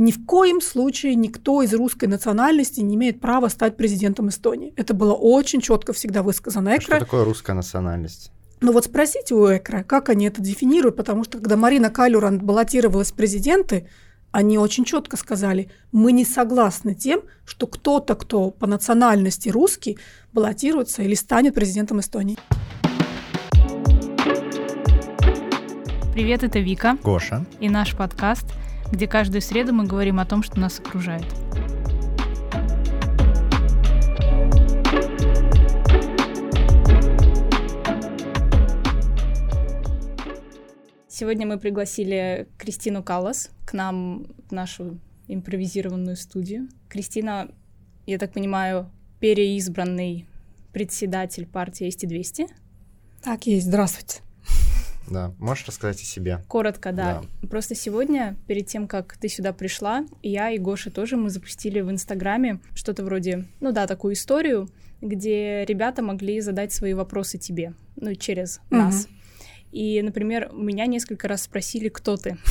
ни в коем случае никто из русской национальности не имеет права стать президентом Эстонии. Это было очень четко всегда высказано Экро. Что такое русская национальность? Ну вот спросите у Экра, как они это дефинируют, потому что когда Марина Калюран баллотировалась в президенты, они очень четко сказали, мы не согласны тем, что кто-то, кто по национальности русский, баллотируется или станет президентом Эстонии. Привет, это Вика. Гоша. И наш подкаст, где каждую среду мы говорим о том, что нас окружает. Сегодня мы пригласили Кристину Каллас к нам в нашу импровизированную студию. Кристина, я так понимаю, переизбранный председатель партии СТ-200. Так есть, здравствуйте. Да, можешь рассказать о себе? Коротко, да. да. Просто сегодня, перед тем, как ты сюда пришла, я и Гоша тоже, мы запустили в Инстаграме что-то вроде, ну да, такую историю, где ребята могли задать свои вопросы тебе, ну, через угу. нас. И, например, меня несколько раз спросили, кто ты.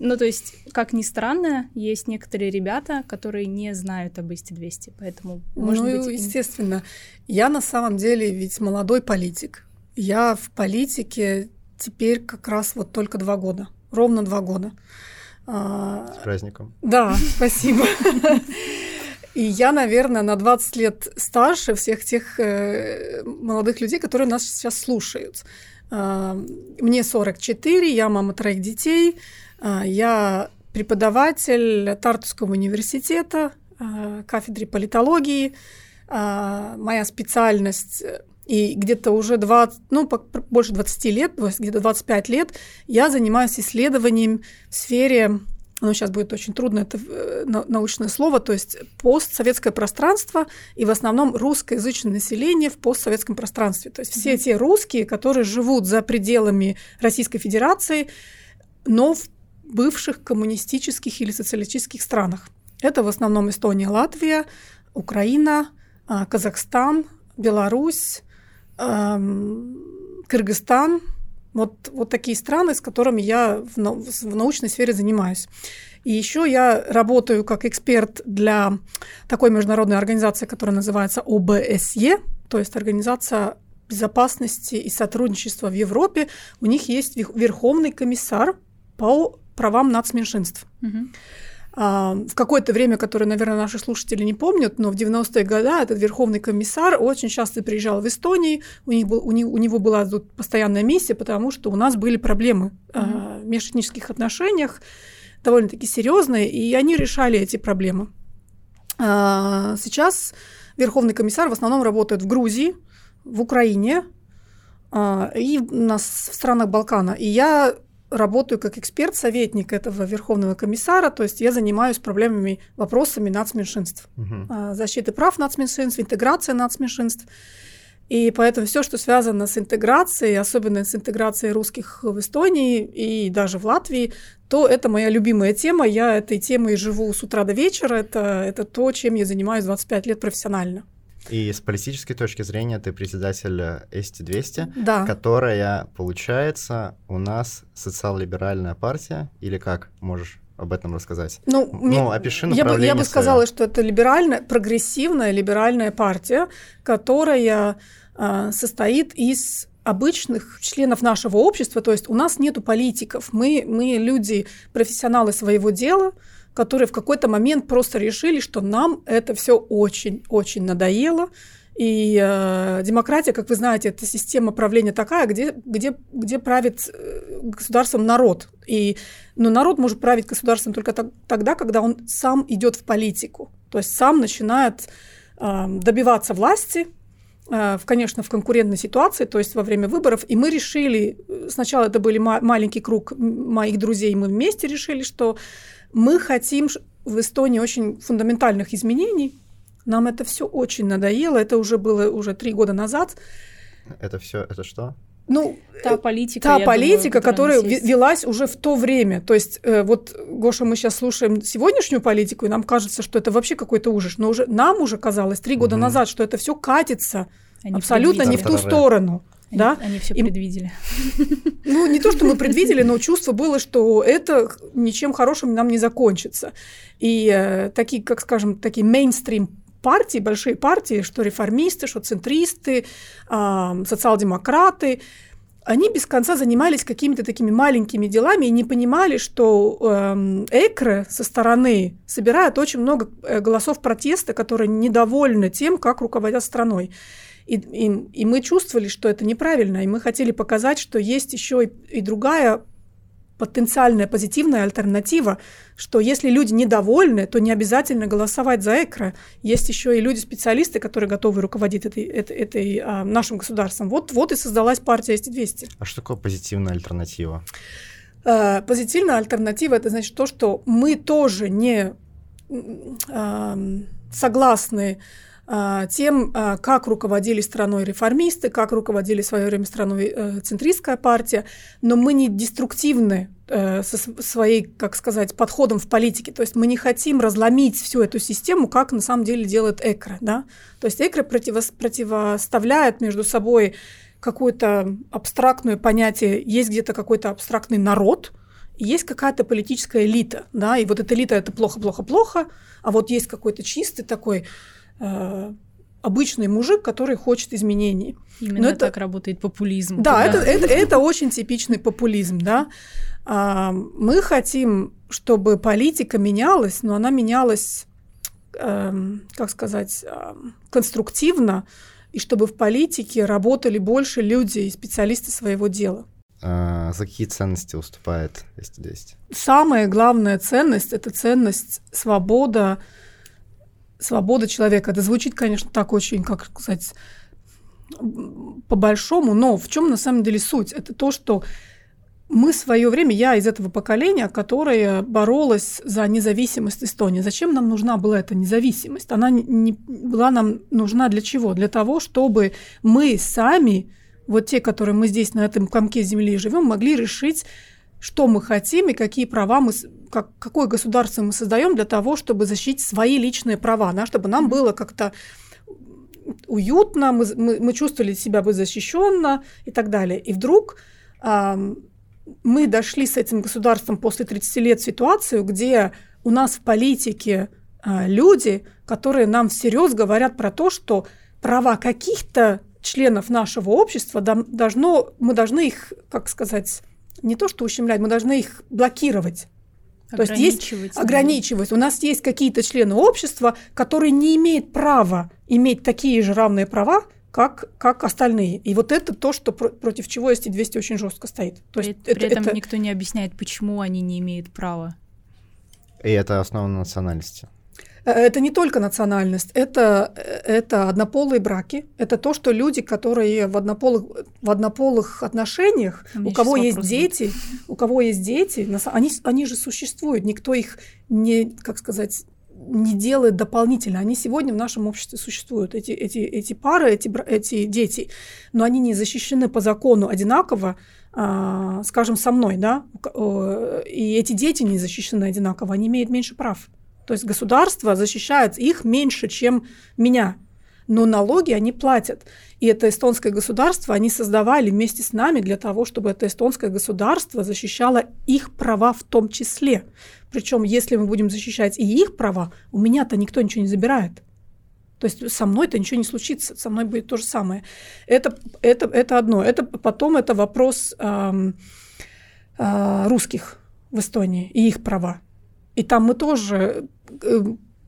Ну, то есть, как ни странно, есть некоторые ребята, которые не знают об ИСТ-200, поэтому, может ну, быть... естественно. Я на самом деле ведь молодой политик. Я в политике теперь как раз вот только два года, ровно два года. А, С праздником. Да, спасибо. И я, наверное, на 20 лет старше всех тех э, молодых людей, которые нас сейчас слушают. А, мне 44, я мама троих детей, а, я преподаватель Тартуского университета, кафедры политологии. Моя специальность и где-то уже 20, ну, больше 20 лет, где-то 25 лет я занимаюсь исследованием в сфере ну, сейчас будет очень трудно это э, научное слово, то есть постсоветское пространство и в основном русскоязычное население в постсоветском пространстве. То есть все mm-hmm. те русские, которые живут за пределами Российской Федерации, но в бывших коммунистических или социалистических странах. Это в основном Эстония, Латвия, Украина, а, Казахстан, Беларусь, Кыргызстан, вот, вот такие страны, с которыми я в, в научной сфере занимаюсь. И еще я работаю как эксперт для такой международной организации, которая называется ОБСЕ, то есть Организация безопасности и сотрудничества в Европе. У них есть верховный комиссар по правам нацменьшинств. Угу. А, в какое-то время, которое, наверное, наши слушатели не помнят, но в 90-е годы этот верховный комиссар очень часто приезжал в Эстонии, у, них был, у, них, у него была тут постоянная миссия, потому что у нас были проблемы mm-hmm. в межэтнических отношениях, довольно-таки серьезные, и они решали эти проблемы. А, сейчас верховный комиссар в основном работает в Грузии, в Украине и у нас в странах Балкана. И я работаю как эксперт-советник этого Верховного комиссара, то есть я занимаюсь проблемами, вопросами нацменьшинств, угу. защиты прав нацменьшинств, интеграции нацменьшинств. И поэтому все, что связано с интеграцией, особенно с интеграцией русских в Эстонии и даже в Латвии, то это моя любимая тема. Я этой темой живу с утра до вечера. Это, это то, чем я занимаюсь 25 лет профессионально. И с политической точки зрения ты председатель СТ-200, да. которая, получается, у нас социал-либеральная партия, или как можешь об этом рассказать? Ну, ну опиши направление Я бы, я бы сказала, что это либеральная, прогрессивная либеральная партия, которая э, состоит из обычных членов нашего общества, то есть у нас нету политиков, мы, мы люди, профессионалы своего дела, которые в какой-то момент просто решили, что нам это все очень-очень надоело. И э, демократия, как вы знаете, это система правления такая, где, где, где правит э, государством народ. И, но народ может править государством только так, тогда, когда он сам идет в политику. То есть сам начинает э, добиваться власти, э, в, конечно, в конкурентной ситуации, то есть во время выборов. И мы решили, э, сначала это был ма- маленький круг моих друзей, мы вместе решили, что мы хотим в Эстонии очень фундаментальных изменений. Нам это все очень надоело. Это уже было уже три года назад. Это все, это что? Ну, та политика, та политика, думаю, которая велась уже в то время. То есть, э, вот, Гоша, мы сейчас слушаем сегодняшнюю политику, и нам кажется, что это вообще какой-то ужас. Но уже нам уже казалось три года угу. назад, что это все катится Они абсолютно не в ту сторону. Они, да? они все И- предвидели. Ну, не то, что мы предвидели, но чувство было, что это ничем хорошим нам не закончится. И э, такие, как скажем, такие мейнстрим партии, большие партии, что реформисты, что центристы, а, социал-демократы, они без конца занимались какими-то такими маленькими делами и не понимали, что эм, ЭКРы со стороны собирают очень много э, голосов протеста, которые недовольны тем, как руководят страной. И, и, и мы чувствовали, что это неправильно, и мы хотели показать, что есть еще и, и другая потенциальная позитивная альтернатива, что если люди недовольны, то не обязательно голосовать за ЭКРО. Есть еще и люди-специалисты, которые готовы руководить этой, этой, этой, а, нашим государством. Вот, вот и создалась партия СТ-200. А что такое позитивная альтернатива? Э, Позитивная альтернатива это значит то, что мы тоже не согласны тем, а, как руководили страной реформисты, как руководили в свое время страной э, центристская партия, но мы не деструктивны э, со св- своей, как сказать, подходом в политике. То есть мы не хотим разломить всю эту систему, как на самом деле делает ЭКРО. Да? То есть ЭКРО противос- противоставляет между собой какое-то абстрактное понятие, есть где-то какой-то абстрактный народ, есть какая-то политическая элита, да, и вот эта элита это плохо-плохо-плохо, а вот есть какой-то чистый такой э, обычный мужик, который хочет изменений. Именно Но это- так работает популизм. Да, это, это, это очень типичный популизм, да. А, мы хотим, чтобы политика менялась, но она менялась, эм, как сказать, эм, конструктивно, и чтобы в политике работали больше люди и специалисты своего дела. А, за какие ценности уступает 210? Самая главная ценность – это ценность свобода, свобода человека. Это звучит, конечно, так очень, как сказать, по-большому, но в чем на самом деле суть? Это то, что мы в свое время, я из этого поколения, которое боролось за независимость Эстонии. Зачем нам нужна была эта независимость? Она не, была нам нужна для чего? Для того, чтобы мы сами, вот те, которые мы здесь на этом комке земли живем, могли решить, что мы хотим и какие права мы, как, какое государство мы создаем для того, чтобы защитить свои личные права, да, чтобы нам было как-то уютно, мы, мы, мы чувствовали себя бы защищенно и так далее. И вдруг ам, мы дошли с этим государством после 30 лет в ситуацию, где у нас в политике а, люди, которые нам всерьез говорят про то, что права каких-то членов нашего общества должно, мы должны их, как сказать, не то что ущемлять, мы должны их блокировать. То есть есть Ограничивать, да. ограничивать. У нас есть какие-то члены общества, которые не имеют права иметь такие же равные права, как, как остальные. И вот это то, что про- против чего ST-200 очень жестко стоит. То При, есть при это, этом это- никто не объясняет, почему они не имеют права. И это основа на национальности. Э, Это не только национальность, это, э, это однополые браки, это то, что люди, которые в однополых, в однополых отношениях, У кого есть дети, у кого есть дети, они, они же существуют, никто их не, как сказать, не делает дополнительно. Они сегодня в нашем обществе существуют, эти, эти, эти пары, эти, эти дети, но они не защищены по закону одинаково, а, скажем, со мной, да, э, и эти дети не защищены одинаково, они имеют меньше прав. То есть государство защищает их меньше, чем меня. Но налоги они платят. И это эстонское государство они создавали вместе с нами для того, чтобы это эстонское государство защищало их права в том числе. Причем, если мы будем защищать и их права, у меня-то никто ничего не забирает. То есть со мной-то ничего не случится, со мной будет то же самое. Это, это, это одно. Это, потом это вопрос ам, а, русских в Эстонии и их права. И там мы тоже, э,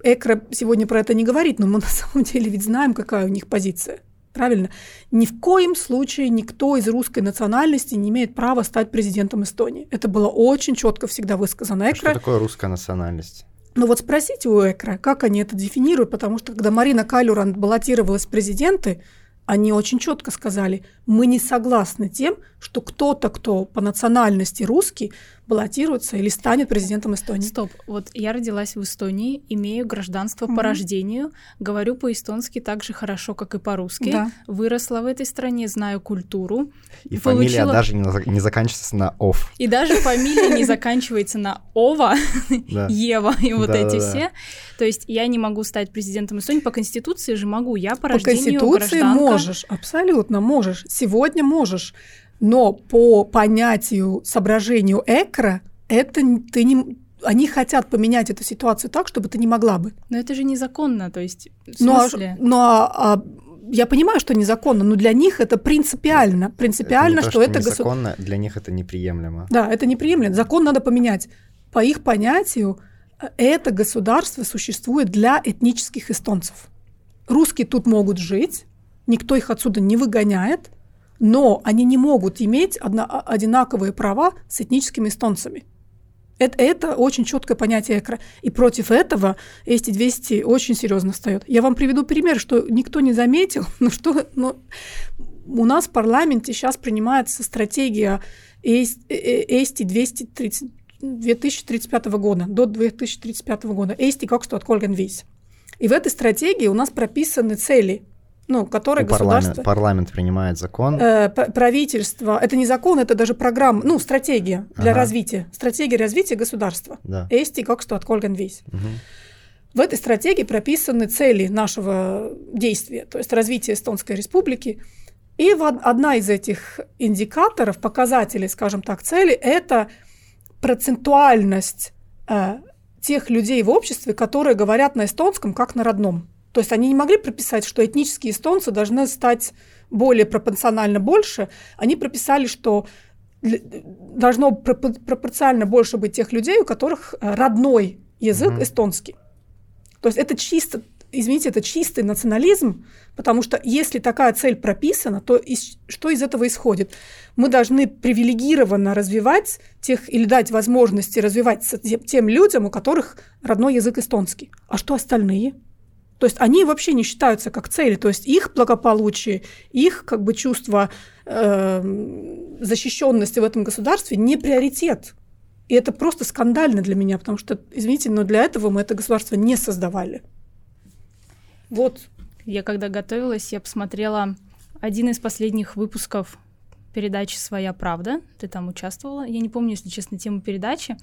Экра сегодня про это не говорит, но мы на самом деле ведь знаем, какая у них позиция. Правильно? Ни в коем случае никто из русской национальности не имеет права стать президентом Эстонии. Это было очень четко всегда высказано А что Экра. такое русская национальность? Но вот спросите у Экра, как они это дефинируют, потому что когда Марина Калюран баллотировалась в президенты, они очень четко сказали, мы не согласны тем, что кто-то, кто по национальности русский, баллотируется или станет президентом Эстонии. Стоп, вот я родилась в Эстонии, имею гражданство mm-hmm. по рождению, говорю по-эстонски так же хорошо, как и по-русски, да. выросла в этой стране, знаю культуру. И получила... фамилия даже не, не заканчивается на «ов». И даже фамилия не заканчивается на «ова», «ева» и вот эти все. То есть я не могу стать президентом Эстонии, по Конституции же могу, я по рождению По Конституции можешь, абсолютно можешь, сегодня можешь. Но по понятию, соображению ЭКРА, это ты не, они хотят поменять эту ситуацию так, чтобы ты не могла бы. Но это же незаконно, то есть в ну, а смысле? Но, но а, а, я понимаю, что незаконно, но для них это принципиально. Принципиально, это то, что, что это незаконно, государ... для них это неприемлемо. Да, это неприемлемо. Закон надо поменять. По их понятию, это государство существует для этнических эстонцев. Русские тут могут жить, никто их отсюда не выгоняет, но они не могут иметь одно, одинаковые права с этническими эстонцами. Это, это очень четкое понятие экра. И против этого эсти 200 очень серьезно встает. Я вам приведу пример, что никто не заметил, но что но у нас в парламенте сейчас принимается стратегия эсти 230, 2035 года, до 2035 года. Eesti 2035. И в этой стратегии у нас прописаны цели ну, который государство... Парламент, парламент принимает закон. Э, правительство, это не закон, это даже программа, ну, стратегия для ага. развития, стратегия развития государства. Да. Eesti как что отколган весь. Угу. В этой стратегии прописаны цели нашего действия, то есть развитие Эстонской Республики. И одна из этих индикаторов, показателей, скажем так, цели, это процентуальность э, тех людей в обществе, которые говорят на эстонском как на родном. То есть они не могли прописать, что этнические эстонцы должны стать более пропорционально больше. Они прописали, что должно пропорционально больше быть тех людей, у которых э, родной язык mm-hmm. эстонский. То есть это чисто, извините, это чистый национализм, потому что если такая цель прописана, то из, что из этого исходит? Мы должны привилегированно развивать тех или дать возможности развивать тем людям, у которых родной язык эстонский. А что остальные? То есть они вообще не считаются как цели, то есть их благополучие, их как бы чувство э, защищенности в этом государстве не приоритет. И это просто скандально для меня, потому что, извините, но для этого мы это государство не создавали. Вот. Я когда готовилась, я посмотрела один из последних выпусков передачи «Своя правда». Ты там участвовала. Я не помню, если честно, тему передачи.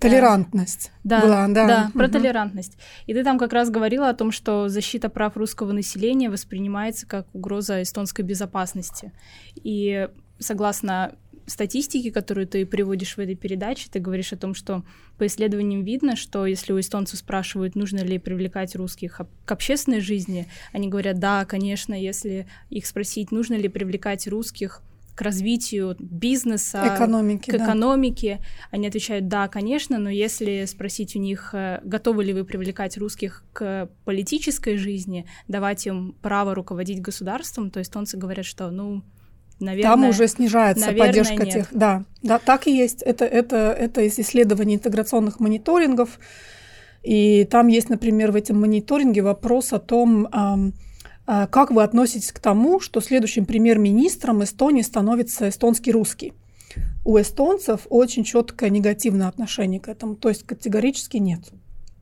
Толерантность. Да, была, да. да угу. про толерантность. И ты там как раз говорила о том, что защита прав русского населения воспринимается как угроза эстонской безопасности. И согласно статистике, которую ты приводишь в этой передаче, ты говоришь о том, что по исследованиям видно, что если у эстонцев спрашивают, нужно ли привлекать русских к общественной жизни, они говорят, да, конечно, если их спросить, нужно ли привлекать русских к развитию бизнеса, экономики, к экономике. Да. Они отвечают, да, конечно, но если спросить у них, э, готовы ли вы привлекать русских к политической жизни, давать им право руководить государством, то эстонцы говорят, что, ну, наверное... Там уже снижается наверное, поддержка нет. тех. Да, да, так и есть. Это, это, это из исследований интеграционных мониторингов. И там есть, например, в этом мониторинге вопрос о том, как вы относитесь к тому, что следующим премьер-министром Эстонии становится эстонский русский? У эстонцев очень четкое негативное отношение к этому, то есть категорически нет.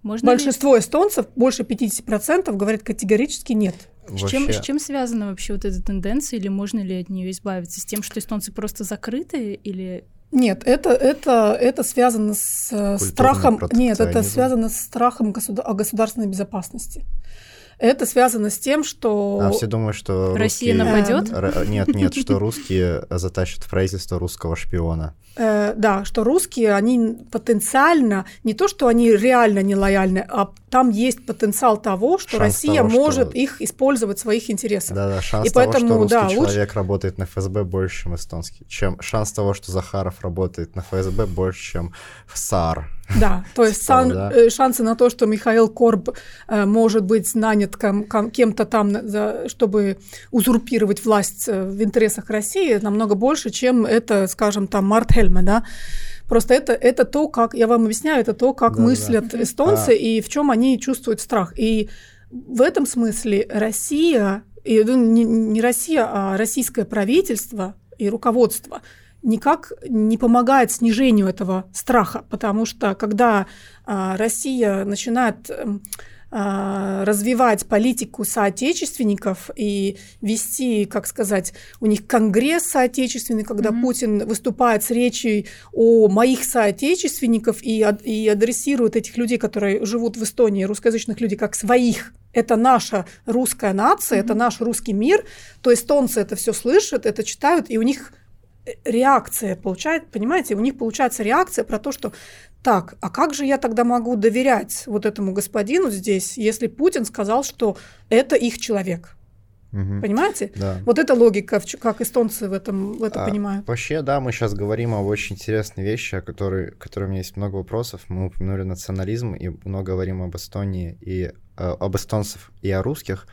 Можно Большинство ли... эстонцев, больше 50%, говорят категорически нет. С чем, с чем связана вообще вот эта тенденция, или можно ли от нее избавиться? С тем, что эстонцы просто закрыты, или нет, это, это, это связано с э, страхом. Нет, это связано с страхом государ- о государственной безопасности. Это связано с тем, что... А все думают, что Россия русские... нападет? Р... Нет, нет, что русские затащат в правительство русского шпиона. Э, да, что русские, они потенциально, не то, что они реально не лояльны, а там есть потенциал того, что шанс Россия того, может что... их использовать в своих интересах. Да, да, шанс и того, поэтому, что русский да, человек лучше... работает на ФСБ больше, чем эстонский. Чем шанс того, что Захаров работает на ФСБ больше, чем в САР. Да, то есть сан, да. Э, шансы на то, что Михаил Корб э, может быть нанят кем- кем-то там, за, чтобы узурпировать власть э, в интересах России, намного больше, чем это, скажем, там Март Хельме, да. Просто это, это то, как, я вам объясняю, это то, как да, мыслят да. эстонцы а... и в чем они чувствуют страх. И в этом смысле Россия, и, ну, не, не Россия, а российское правительство и руководство никак не помогает снижению этого страха, потому что когда а, Россия начинает эм, а, развивать политику соотечественников и вести, как сказать, у них конгресс соотечественный, когда mm-hmm. Путин выступает с речью о моих соотечественников и, и адресирует этих людей, которые живут в Эстонии, русскоязычных людей, как своих это наша русская нация, mm-hmm. это наш русский мир, то эстонцы это все слышат, это читают, и у них реакция получает, понимаете, у них получается реакция про то, что так, а как же я тогда могу доверять вот этому господину здесь, если Путин сказал, что это их человек? Угу. Понимаете? Да. Вот эта логика, как эстонцы в этом в это а, понимают. Вообще, да, мы сейчас говорим об очень интересной вещи, о которой, которой у меня есть много вопросов. Мы упомянули национализм и много говорим об Эстонии и э, об эстонцев и о русских.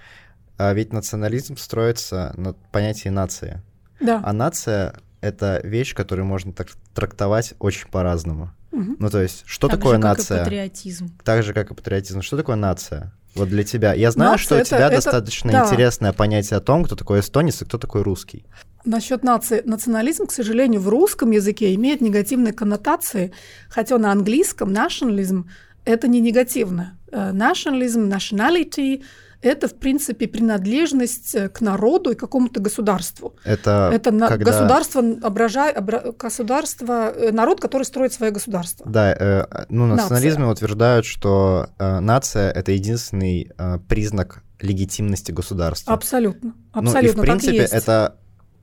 А ведь национализм строится на понятии нации. Да. А нация это вещь, которую можно так трактовать очень по-разному. Угу. Ну, то есть, что так такое же, нация? Как и патриотизм. Так же, как и патриотизм. Что такое нация? Вот для тебя. Я знаю, нация что у тебя это, достаточно да. интересное понятие о том, кто такой эстонец и кто такой русский. Насчет нации. Национализм, к сожалению, в русском языке имеет негативные коннотации, хотя на английском nationalism это не негативно. Э, nationalism, nationality — это, в принципе, принадлежность э, к народу и какому-то государству. Это, это на, когда... государство, ображай, обра... государство, э, народ, который строит свое государство. Да, э, ну, национализмы нация. утверждают, что э, нация — это единственный э, признак легитимности государства. Абсолютно. Абсолютно. Ну, и, в принципе, это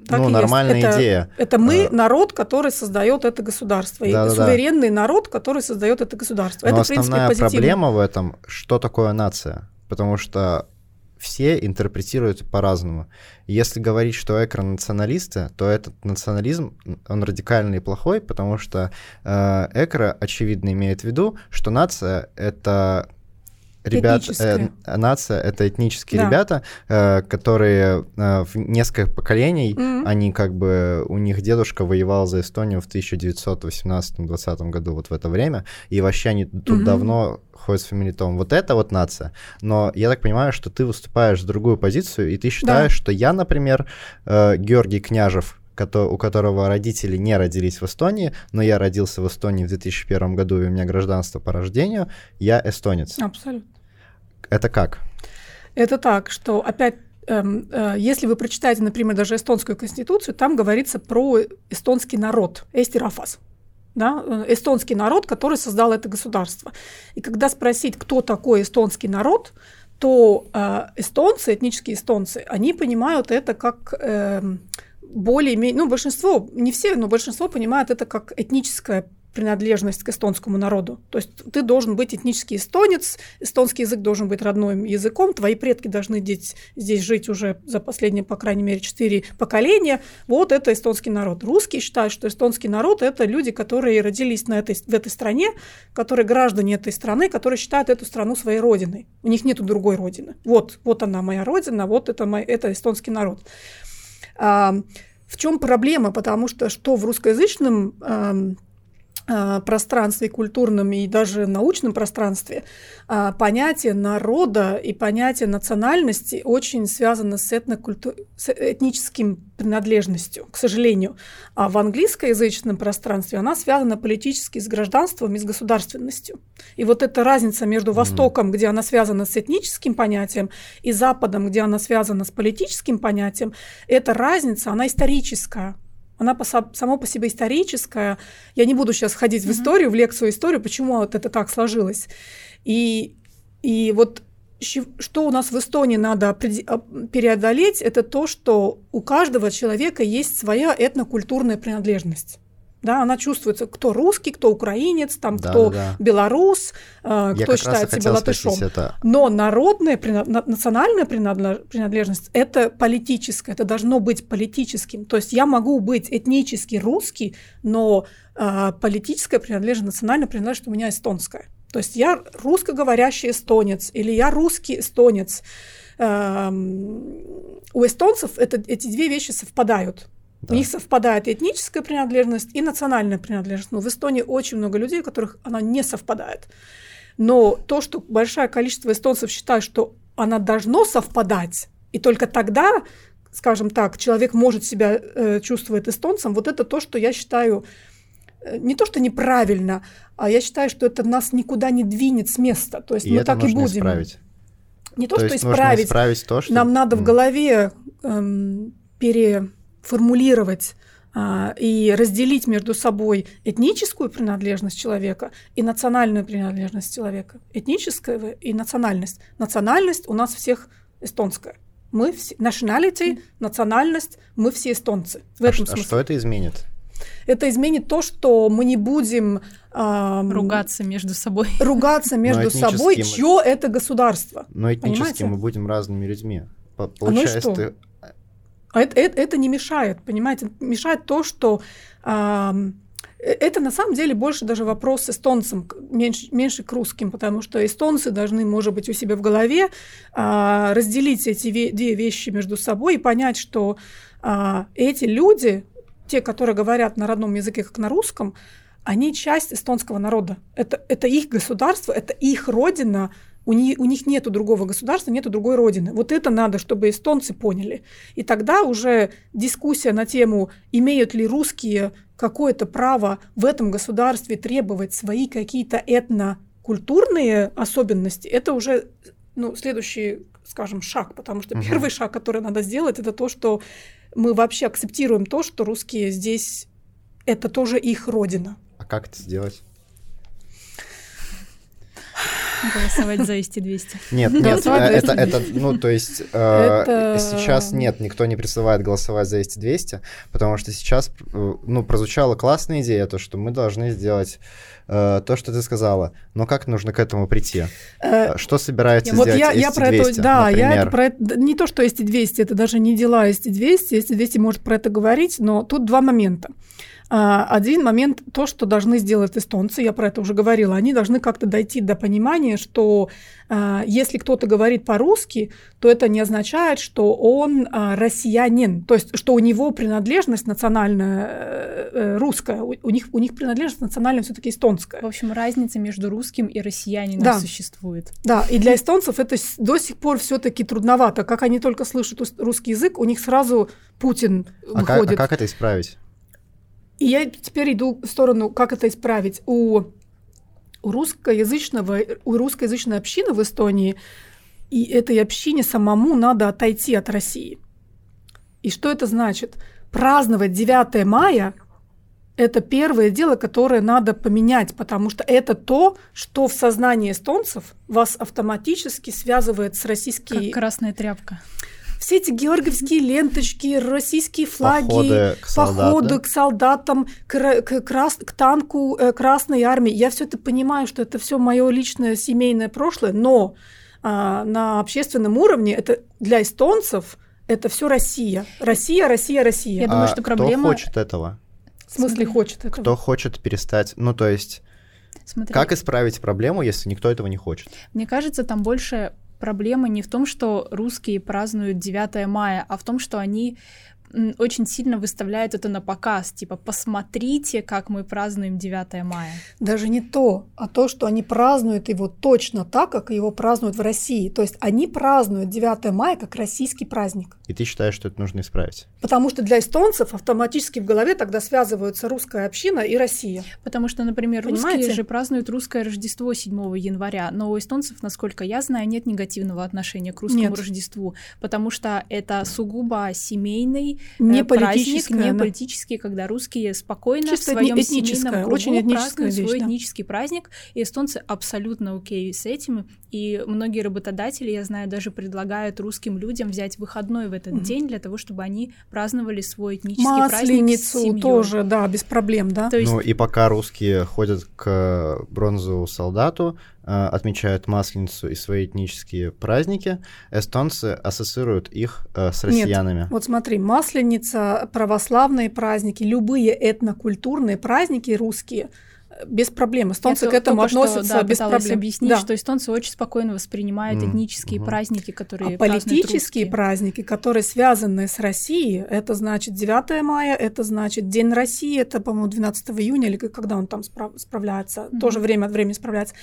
так ну, нормальная это, идея. Это мы, а. народ, который создает это государство. Да, и да, суверенный да. народ, который создает это государство. Но это, основная в принципе, проблема в этом, что такое нация? Потому что все интерпретируют по-разному. Если говорить, что Экро националисты, то этот национализм, он радикальный и плохой, потому что э, Экро, очевидно, имеет в виду, что нация — это ребят, э, нация это этнические да. ребята, э, которые э, в несколько поколений, mm-hmm. они как бы у них дедушка воевал за Эстонию в 1918-20 году вот в это время, и вообще они тут mm-hmm. давно ходят с фамилитом. Вот это вот нация. Но я так понимаю, что ты выступаешь за другую позицию, и ты считаешь, да. что я, например, э, Георгий Княжев, у которого родители не родились в Эстонии, но я родился в Эстонии в 2001 году, и у меня гражданство по рождению, я эстонец. Абсолютно. Это как? Это так, что опять эм, э, если вы прочитаете, например, даже эстонскую конституцию, там говорится про эстонский народ, эстирафас, да, э, эстонский народ, который создал это государство. И когда спросить, кто такой эстонский народ, то э, эстонцы, этнические эстонцы, они понимают это как э, более-менее, ну, большинство, не все, но большинство понимают это как этническое принадлежность к эстонскому народу. То есть ты должен быть этнический эстонец, эстонский язык должен быть родным языком, твои предки должны здесь, здесь жить уже за последние, по крайней мере, четыре поколения. Вот это эстонский народ. Русские считают, что эстонский народ – это люди, которые родились на этой, в этой стране, которые граждане этой страны, которые считают эту страну своей родиной. У них нет другой родины. Вот, вот она моя родина, вот это, мой, это эстонский народ. В чем проблема? Потому что что в русскоязычном пространстве культурном и даже научном пространстве а, понятие народа и понятие национальности очень связано с, с этническим принадлежностью, к сожалению. А в английскоязычном пространстве она связана политически с гражданством и с государственностью. И вот эта разница между Востоком, где она связана с этническим понятием, и Западом, где она связана с политическим понятием, эта разница, она историческая она по, само по себе историческая. Я не буду сейчас ходить mm-hmm. в историю, в лекцию историю, почему вот это так сложилось. И, и вот что у нас в Эстонии надо преодолеть, это то, что у каждого человека есть своя этнокультурная принадлежность да, она чувствуется, кто русский, кто украинец, там, да, кто да, да. белорус, э, кто считает себя латышом. Это... Но народная, национальная принадлежность – это политическая, это должно быть политическим. То есть я могу быть этнически русский, но э, политическая принадлежность, национальная принадлежность у меня эстонская. То есть я русскоговорящий эстонец или я русский эстонец. Эм, у эстонцев это, эти две вещи совпадают. Да. У них совпадает и этническая принадлежность, и национальная принадлежность. Но в Эстонии очень много людей, у которых она не совпадает. Но то, что большое количество эстонцев считают, что она должно совпадать, и только тогда скажем так, человек может себя э, чувствовать эстонцем, вот это то, что я считаю э, не то, что неправильно, а я считаю, что это нас никуда не двинет с места. То есть И мы это так и нужно будем. исправить. Не то, То что исправить, исправить то, что... нам надо в М. голове эм, переформулировать а, и разделить между собой этническую принадлежность человека и национальную принадлежность человека. Этническая и национальность. Национальность у нас всех эстонская. Мы все, nationality, национальность, мы все эстонцы. В А этом а смысле. что это изменит? Это изменит то, что мы не будем ам, Ругаться между собой. ругаться между собой, мы- чье это государство. Но этнически Понимаете? мы будем разными людьми. По- ну Получается, что? ты- А это, это, это не мешает, понимаете? Мешает то, что э, это на самом деле больше даже вопрос эстонцам, к- меньше, меньше к русским, потому что эстонцы должны, может быть, у себя в голове а, разделить эти ве- две вещи между собой и понять, что а, эти люди, те, которые говорят на родном языке, как на русском, они часть эстонского народа. Это, это их государство, это их родина. У, них у них нет другого государства, нет другой родины. Вот это надо, чтобы эстонцы поняли. И тогда уже дискуссия на тему, имеют ли русские какое-то право в этом государстве требовать свои какие-то этнокультурные особенности, это уже ну, следующий, скажем, шаг, потому что Мгм. первый шаг, который надо сделать, это то, что мы вообще акцептируем то, что русские здесь это тоже их родина. А как это сделать? Голосовать за Исти 200. Нет, нет, э, это, это, ну, то есть, э, Это- сейчас нет, никто не призывает голосовать за эти 200, потому что сейчас, э, ну, прозвучала классная идея, то, что мы должны сделать то, что ты сказала, но как нужно к этому прийти? Что собирается Вот сделать я, я про это, ST200, да, я например? это про это, не то, что есть 200, это даже не дела есть 200, есть 200 может про это говорить, но тут два момента. А, Один момент, то, что должны сделать эстонцы, я про это уже говорила, они должны как-то дойти до понимания, что а, если кто-то говорит по-русски, то это не означает, что он а, россиянин, то есть что у него принадлежность национальная э, э, русская, у, них, у них принадлежность национальная все-таки эстонская. В общем, разница между русским и россиянином Да. существует. Да, и для эстонцев это до сих пор все-таки трудновато. Как они только слышат ус- русский язык, у них сразу Путин А как, а выходит. как это исправить? И я теперь иду в сторону, как это исправить. У, у русскоязычного, у русскоязычной общины в Эстонии и этой общине самому надо отойти от России. И что это значит? Праздновать 9 мая – это первое дело, которое надо поменять, потому что это то, что в сознании эстонцев вас автоматически связывает с Как российской... красная тряпка. Все эти георгиевские ленточки, российские флаги, Походы к солдатам. походы к солдатам, к, к крас- к танку э, Красной Армии. Я все это понимаю, что это все мое личное семейное прошлое, но а, на общественном уровне это для эстонцев это все Россия. Россия, Россия, Россия. Я думаю, А что кто проблема- хочет этого? В смысле Смотри. хочет этого. Кто хочет перестать? Ну, то есть, Смотри, как исправить проблему, если никто этого не хочет? мне кажется, там больше проблема не в том, что русские празднуют 9 мая, а в том, что они очень сильно выставляют это на показ. Типа, посмотрите, как мы празднуем 9 мая. Даже не то, а то, что они празднуют его точно так, как его празднуют в России. То есть они празднуют 9 мая как российский праздник. И ты считаешь, что это нужно исправить? Потому что для эстонцев автоматически в голове тогда связываются русская община и Россия. Потому что, например, Понимаете? русские же празднуют русское Рождество 7 января, но у эстонцев, насколько я знаю, нет негативного отношения к русскому Нет. Рождеству, потому что это сугубо семейный э, Не праздник, политическое, не да. политический, когда русские спокойно Чисто в своем этни- этническое, семейном кругу очень этническая празднуют вещь, свой да. этнический праздник, и эстонцы абсолютно окей с этим, и многие работодатели, я знаю, даже предлагают русским людям взять выходной в этот Мгм. день для того, чтобы они праздновали свой этнический праздник с Масленицу семьей. тоже, да, без проблем, да. То есть Ну и пока русские ходят к бронзовому солдату, э, отмечают Масленицу и свои этнические праздники, эстонцы ассоциируют их э, с Нет. россиянами. Вот смотри, Масленица, православные праздники, любые этнокультурные праздники русские, без проблем. Эстонцы Я к этому относятся что, да, без проблем. объяснить, да. что эстонцы очень спокойно воспринимают mm. этнические mm-hmm. праздники, которые а политические праздники, которые связаны с Россией, это значит 9 мая, это значит День России, это, по-моему, 12 июня, или когда он там справ- справляется, mm-hmm. тоже время от времени справляется.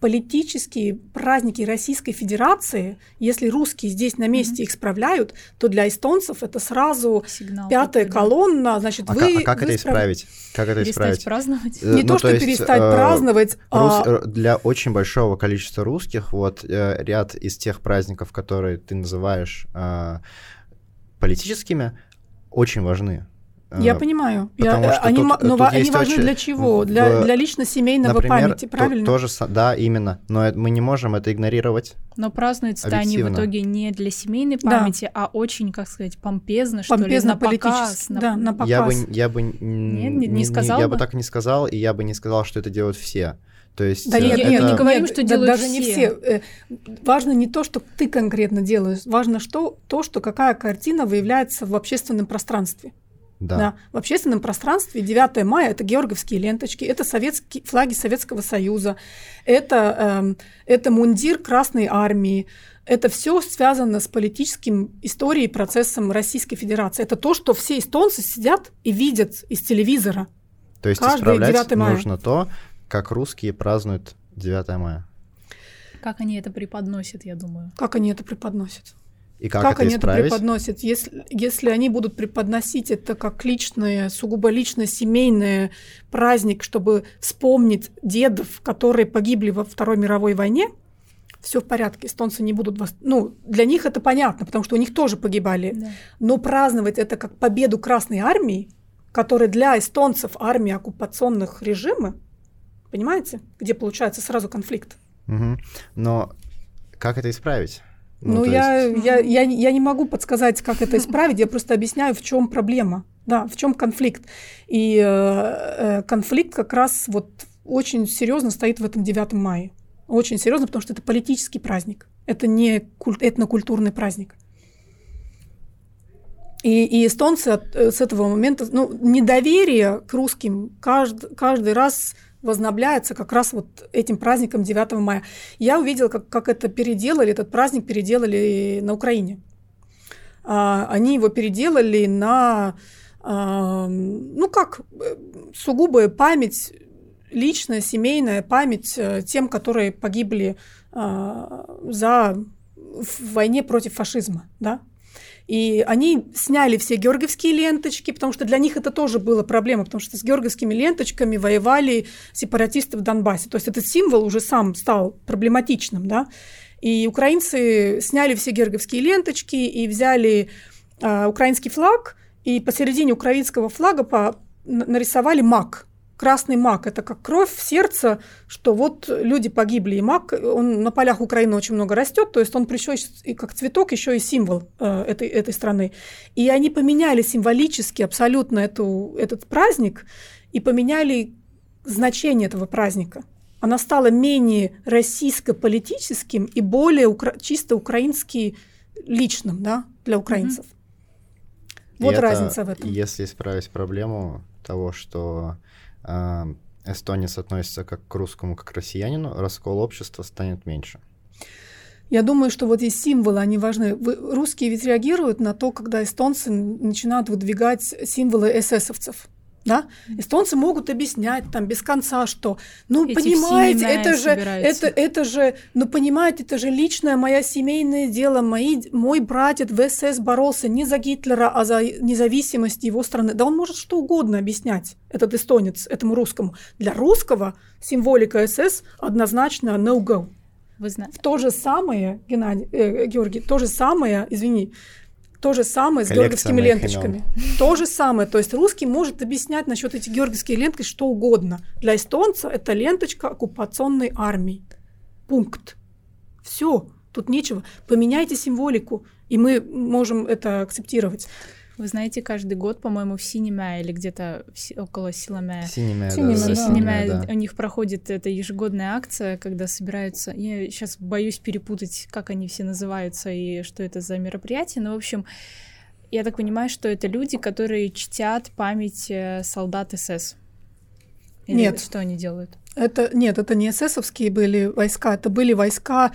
Политические праздники Российской Федерации, если русские здесь на месте mm-hmm. их справляют, то для эстонцев это сразу Сигнал пятая такой, колонна, значит, а вы... А как вы это исправить? Как это Перестать исправить? праздновать? Не ну, то, что есть, перестать э, праздновать. Рус... А... Для очень большого количества русских вот э, ряд из тех праздников, которые ты называешь э, политическими, очень важны. Я понимаю. Я, они, тут, но тут они важны очень... для чего? Для, для лично-семейного Например, памяти, правильно? То, тоже, да, именно. Но мы не можем это игнорировать. Но празднуются они в итоге не для семейной памяти, да. а очень, как сказать, помпезно, что ли, на показ. На... Да, на показ. Я бы, я бы Нет, не, не, сказал не, Я бы так не сказал, и я бы не сказал, что это делают все. То есть, да нет, это... нет, не говорим, что делают даже все. не все. Э, важно не то, что ты конкретно делаешь, важно что, то, что какая картина выявляется в общественном пространстве. Да. да. В общественном пространстве 9 мая это георгиевские ленточки, это советские флаги Советского Союза, это, э, это мундир Красной Армии, это все связано с политическим историей и процессом Российской Федерации. Это то, что все эстонцы сидят и видят из телевизора. То есть исправлять нужно то, как русские празднуют 9 мая. Как они это преподносят, я думаю. Как они это преподносят. И как, как это они исправить? это преподносят? Если, если они будут преподносить это как личное, сугубо лично семейный праздник, чтобы вспомнить дедов, которые погибли во Второй мировой войне, все в порядке, эстонцы не будут... Вос... Ну, для них это понятно, потому что у них тоже погибали. Да. Но праздновать это как победу Красной Армии, которая для эстонцев армия оккупационных режима, понимаете, где получается сразу конфликт. Угу. Но как это исправить? Ну, ну я, есть... я, я, я не могу подсказать, как это исправить, я просто объясняю, в чем проблема, да, в чем конфликт. И э, э конфликт как раз вот очень серьезно стоит в этом 9 мая. Очень серьезно, потому что это политический праздник. Это не культ, этнокультурный праздник. И, и эстонцы от, э, с этого момента, ну, недоверие к русским каждый, каждый раз возобновляется как раз вот этим праздником 9 мая. Я увидела, как, как это переделали, этот праздник переделали на Украине. А, они его переделали на, а, ну как, сугубая память, личная, семейная память э, тем, которые погибли а, за, в войне против фашизма, да, и они сняли все георгиевские ленточки, потому что для них это тоже была проблема, потому что с георгиевскими ленточками воевали сепаратисты в Донбассе. То есть этот символ уже сам стал проблематичным, да. И украинцы сняли все георгиевские ленточки и взяли э, украинский флаг, и посередине украинского флага по нарисовали мак красный мак – это как кровь в сердце, что вот люди погибли, и мак, он на полях Украины очень много растет, то есть он еще и как цветок, еще и символ э, этой, этой страны. И они поменяли символически абсолютно эту, этот праздник и поменяли значение этого праздника. Она стала менее российско-политическим и более укра- чисто украински личным да, для украинцев. Mm-hmm. Вот и разница это, в этом. Если исправить проблему того, что эстонец относится как к русскому, как к россиянину, раскол общества станет меньше. Я думаю, что вот есть символы, они важны. Русские ведь реагируют на то, когда эстонцы начинают выдвигать символы эсэсовцев. Да? Эстонцы могут объяснять там без конца, что, ну, Эти понимаете, это же, это, это же, ну, понимаете, это же личное мое семейное дело. Мои, мой братец в СС боролся не за Гитлера, а за независимость его страны. Да он может что угодно объяснять, этот эстонец, этому русскому. Для русского символика СС однозначно no-go. Вы знаете. То же самое, Геннадий, э, Георгий, то же самое, извини, то же самое с георгиевскими ленточками. Имен. То же самое. То есть русский может объяснять насчет этих георгиевских ленточек что угодно. Для эстонца это ленточка оккупационной армии. Пункт. Все. Тут нечего. Поменяйте символику, и мы можем это акцептировать. Вы знаете, каждый год, по-моему, в Синеме или где-то около Силаме. Синеме, Синеме, да. Синеме, да. у них проходит эта ежегодная акция, когда собираются... Я сейчас боюсь перепутать, как они все называются и что это за мероприятие, но, в общем, я так понимаю, что это люди, которые чтят память э, солдат СС. Или Нет. что они делают? Это, нет, это не эсэсовские были войска, это были войска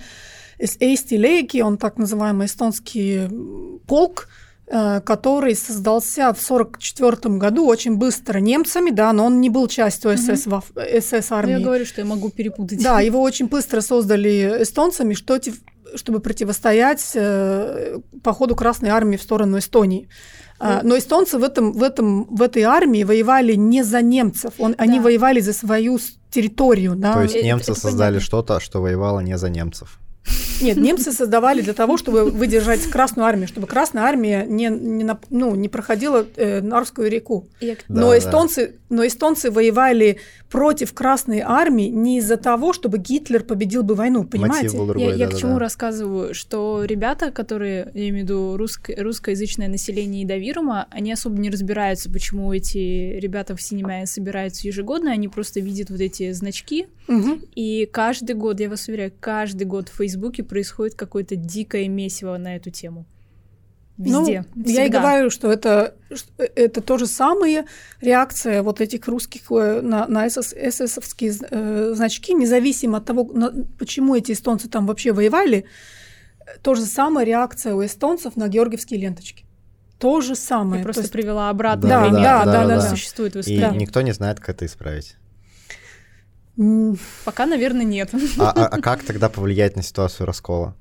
Эйсти Лейки, он так называемый эстонский полк, который создался в 1944 году очень быстро немцами, да, но он не был частью СС, во- СС Ну, армии. я говорю, что я могу перепутать. Да, его очень быстро создали эстонцами, что, чтобы противостоять э, походу Красной армии в сторону Эстонии. А, Ну. но эстонцы в, этом, в, этом, в этой армии воевали не за немцев, он, они Да. воевали за свою территорию. Да? То есть это- немцы это создали понятно. что-то, что воевало не за немцев. Нет, немцы создавали для того, чтобы выдержать Красную армию, чтобы Красная армия не, не, ну, не проходила э, Нарвскую реку. Но, Да, эстонцы, но эстонцы воевали против Красной армии не из-за того, чтобы Гитлер победил бы войну, понимаете? Был Я, другой, я к чему рассказываю, что ребята, которые, я имею в виду русско- русскоязычное население Идавирума, они особо не разбираются, почему эти ребята в Синемае собираются ежегодно, они просто видят вот эти значки, Мгм. и каждый год, я вас уверяю, каждый год в Фейсбуке происходит какое-то дикое месиво на эту тему. Везде. Ну, я и говорю, что это, что это то же самое реакция вот этих русских э, на, на СС, эсэсовские э, значки, независимо от того, на- почему эти эстонцы там вообще воевали, э, то же самое реакция у эстонцев на георгиевские ленточки. То же самое. Я просто То есть- привела обратно Да, пример, да, который да, да. существует в И истории. никто не знает, как это исправить. Пока, наверное, нет. А, а- а как тогда повлиять на ситуацию раскола?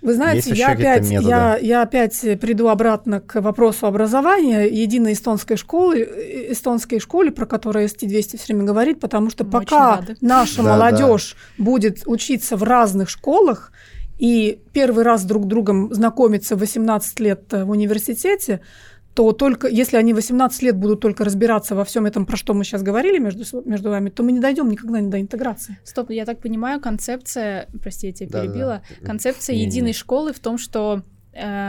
Вы знаете, Есть еще я какие-то опять, методы? я, я опять приду обратно к вопросу образования, единой эстонской школы, э, эстонской школе, про которую ST200 все время говорит, потому что Мы пока наша Да, молодежь будет учиться в разных школах и первый раз друг с другом знакомиться в 18 лет э, в университете, то только если они 18 лет будут только разбираться во всем этом, про что мы сейчас говорили между, между вами, то мы не дойдем никогда не до интеграции. Стоп, я так понимаю, концепция, прости, я тебя перебила, концепция Не-не. единой школы в том, что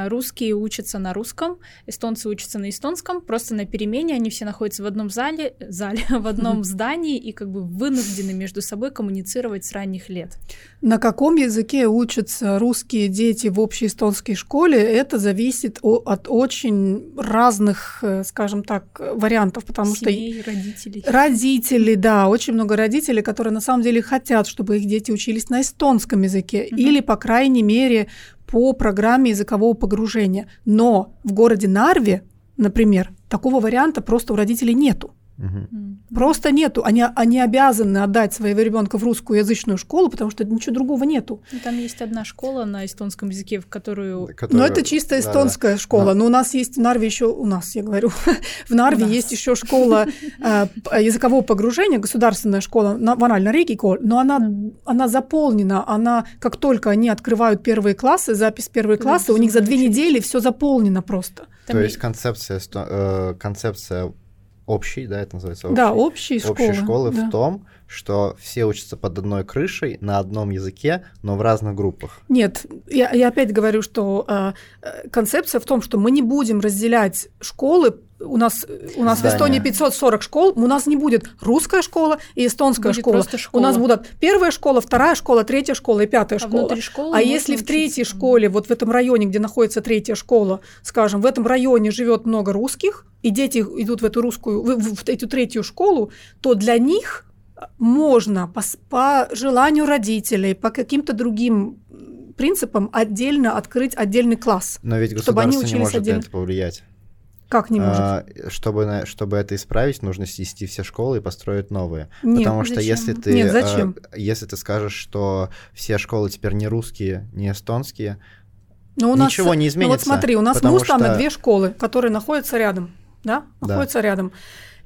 русские учатся на русском, эстонцы учатся на эстонском, просто на перемене они все находятся в одном зале, зале в одном здании и как бы вынуждены между собой коммуницировать с ранних лет. На каком языке учатся русские дети в общей эстонской школе, это зависит от очень разных, э, скажем так, вариантов, потому что Семей, родителей. Родители, да, очень много родителей, которые на самом деле хотят, чтобы их дети учились на эстонском языке Мгм. или, по крайней мере, по программе языкового погружения. Но в городе Нарве, например, такого варианта просто у родителей нету. М. Просто нету. Они, они обязаны отдать своего ребенка в русскоязычную школу, потому что ничего другого нету. Ну, Там есть одна школа на эстонском языке, в которую... Но Которую- это чисто эстонская школа. Но- Но у нас есть в Нарве еще, у нас, я говорю, в Нарве есть еще школа э, п- языкового погружения, государственная школа, на- Ванальна Ригикол, но она, она заполнена, она, как только они открывают первые классы, запись первые Да, классы, у них за две недели все заполнено просто. Там То есть концепция, э, концепция общей, да, это называется общей? Да, общие школы. общей школы да. в том, что все учатся под одной крышей на одном языке, но в разных группах. Нет, я, я опять говорю, что э, э, концепция в том, что мы не будем разделять школы. У нас, у нас в. Эстонии 540 школ, у нас не будет русская школа и эстонская Будет школа. просто У нас школа. будут первая школа, вторая школа, третья школа и пятая А школа. школы А если в третьей учиться школе, вот в этом районе, где находится третья школа, скажем, в этом районе живет много русских, и дети идут в эту русскую, в, в- в эту третью школу, то для них можно по, по желанию родителей, по каким-то другим принципам отдельно открыть отдельный класс. Но ведь Чтобы они государство не учились может на отдельно. это повлиять. Как не может? А, чтобы, чтобы это исправить, нужно снести все школы и построить новые. Нет, Потому что зачем? если ты, Нет, э, зачем? если ты скажешь, что все школы теперь не русские, не эстонские, Но у нас- ничего не Ну изменится. вот смотри, у нас в Мустаме что- две школы, которые находятся рядом, да, Да. находятся рядом.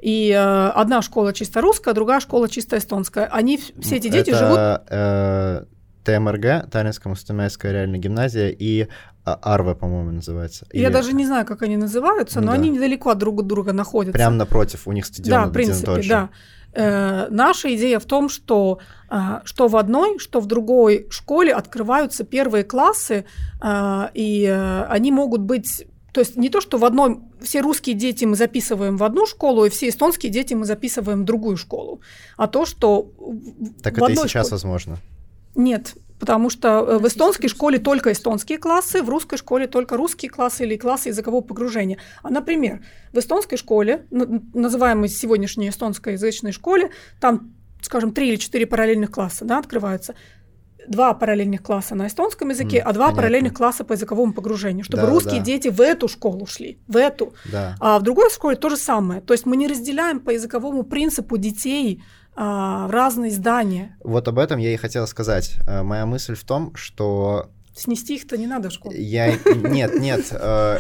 И э, одна школа чисто русская, другая школа чисто эстонская. Они все эти дети это, живут. э, ТМРГ, Таллинская Мустамельская реальная гимназия, и а, Арва, по-моему, называется. Я Или даже не знаю, как они называются, но Ну да. они недалеко от друг друга находятся. Прям напротив, у них стадион да, в принципе, да. Э, наша идея в том, что а, что в одной, что в другой школе открываются первые классы, а, и э, они могут быть то есть не то, что в одной все русские дети мы записываем в одну школу, и все эстонские дети мы записываем в другую школу, а то, что Так это и сейчас школе- возможно. Нет, потому что э, в эстонской школе только эстонские классы, в русской школе только русские классы или классы языкового погружения. А, например, в эстонской школе, называемой сегодняшней эстонской язычной школе, там, скажем, три или четыре параллельных класса да, открываются два параллельных класса на эстонском языке, mm, а два понятно. параллельных класса по языковому погружению, чтобы да, русские да. дети в эту школу шли, в эту. Да. А в другой школе то же самое. То есть мы не разделяем по языковому принципу детей а, разные здания. Вот об этом я и хотел сказать. Э, моя мысль в том, что Снести их-то не надо в школу. Я... Нет, нет. Э,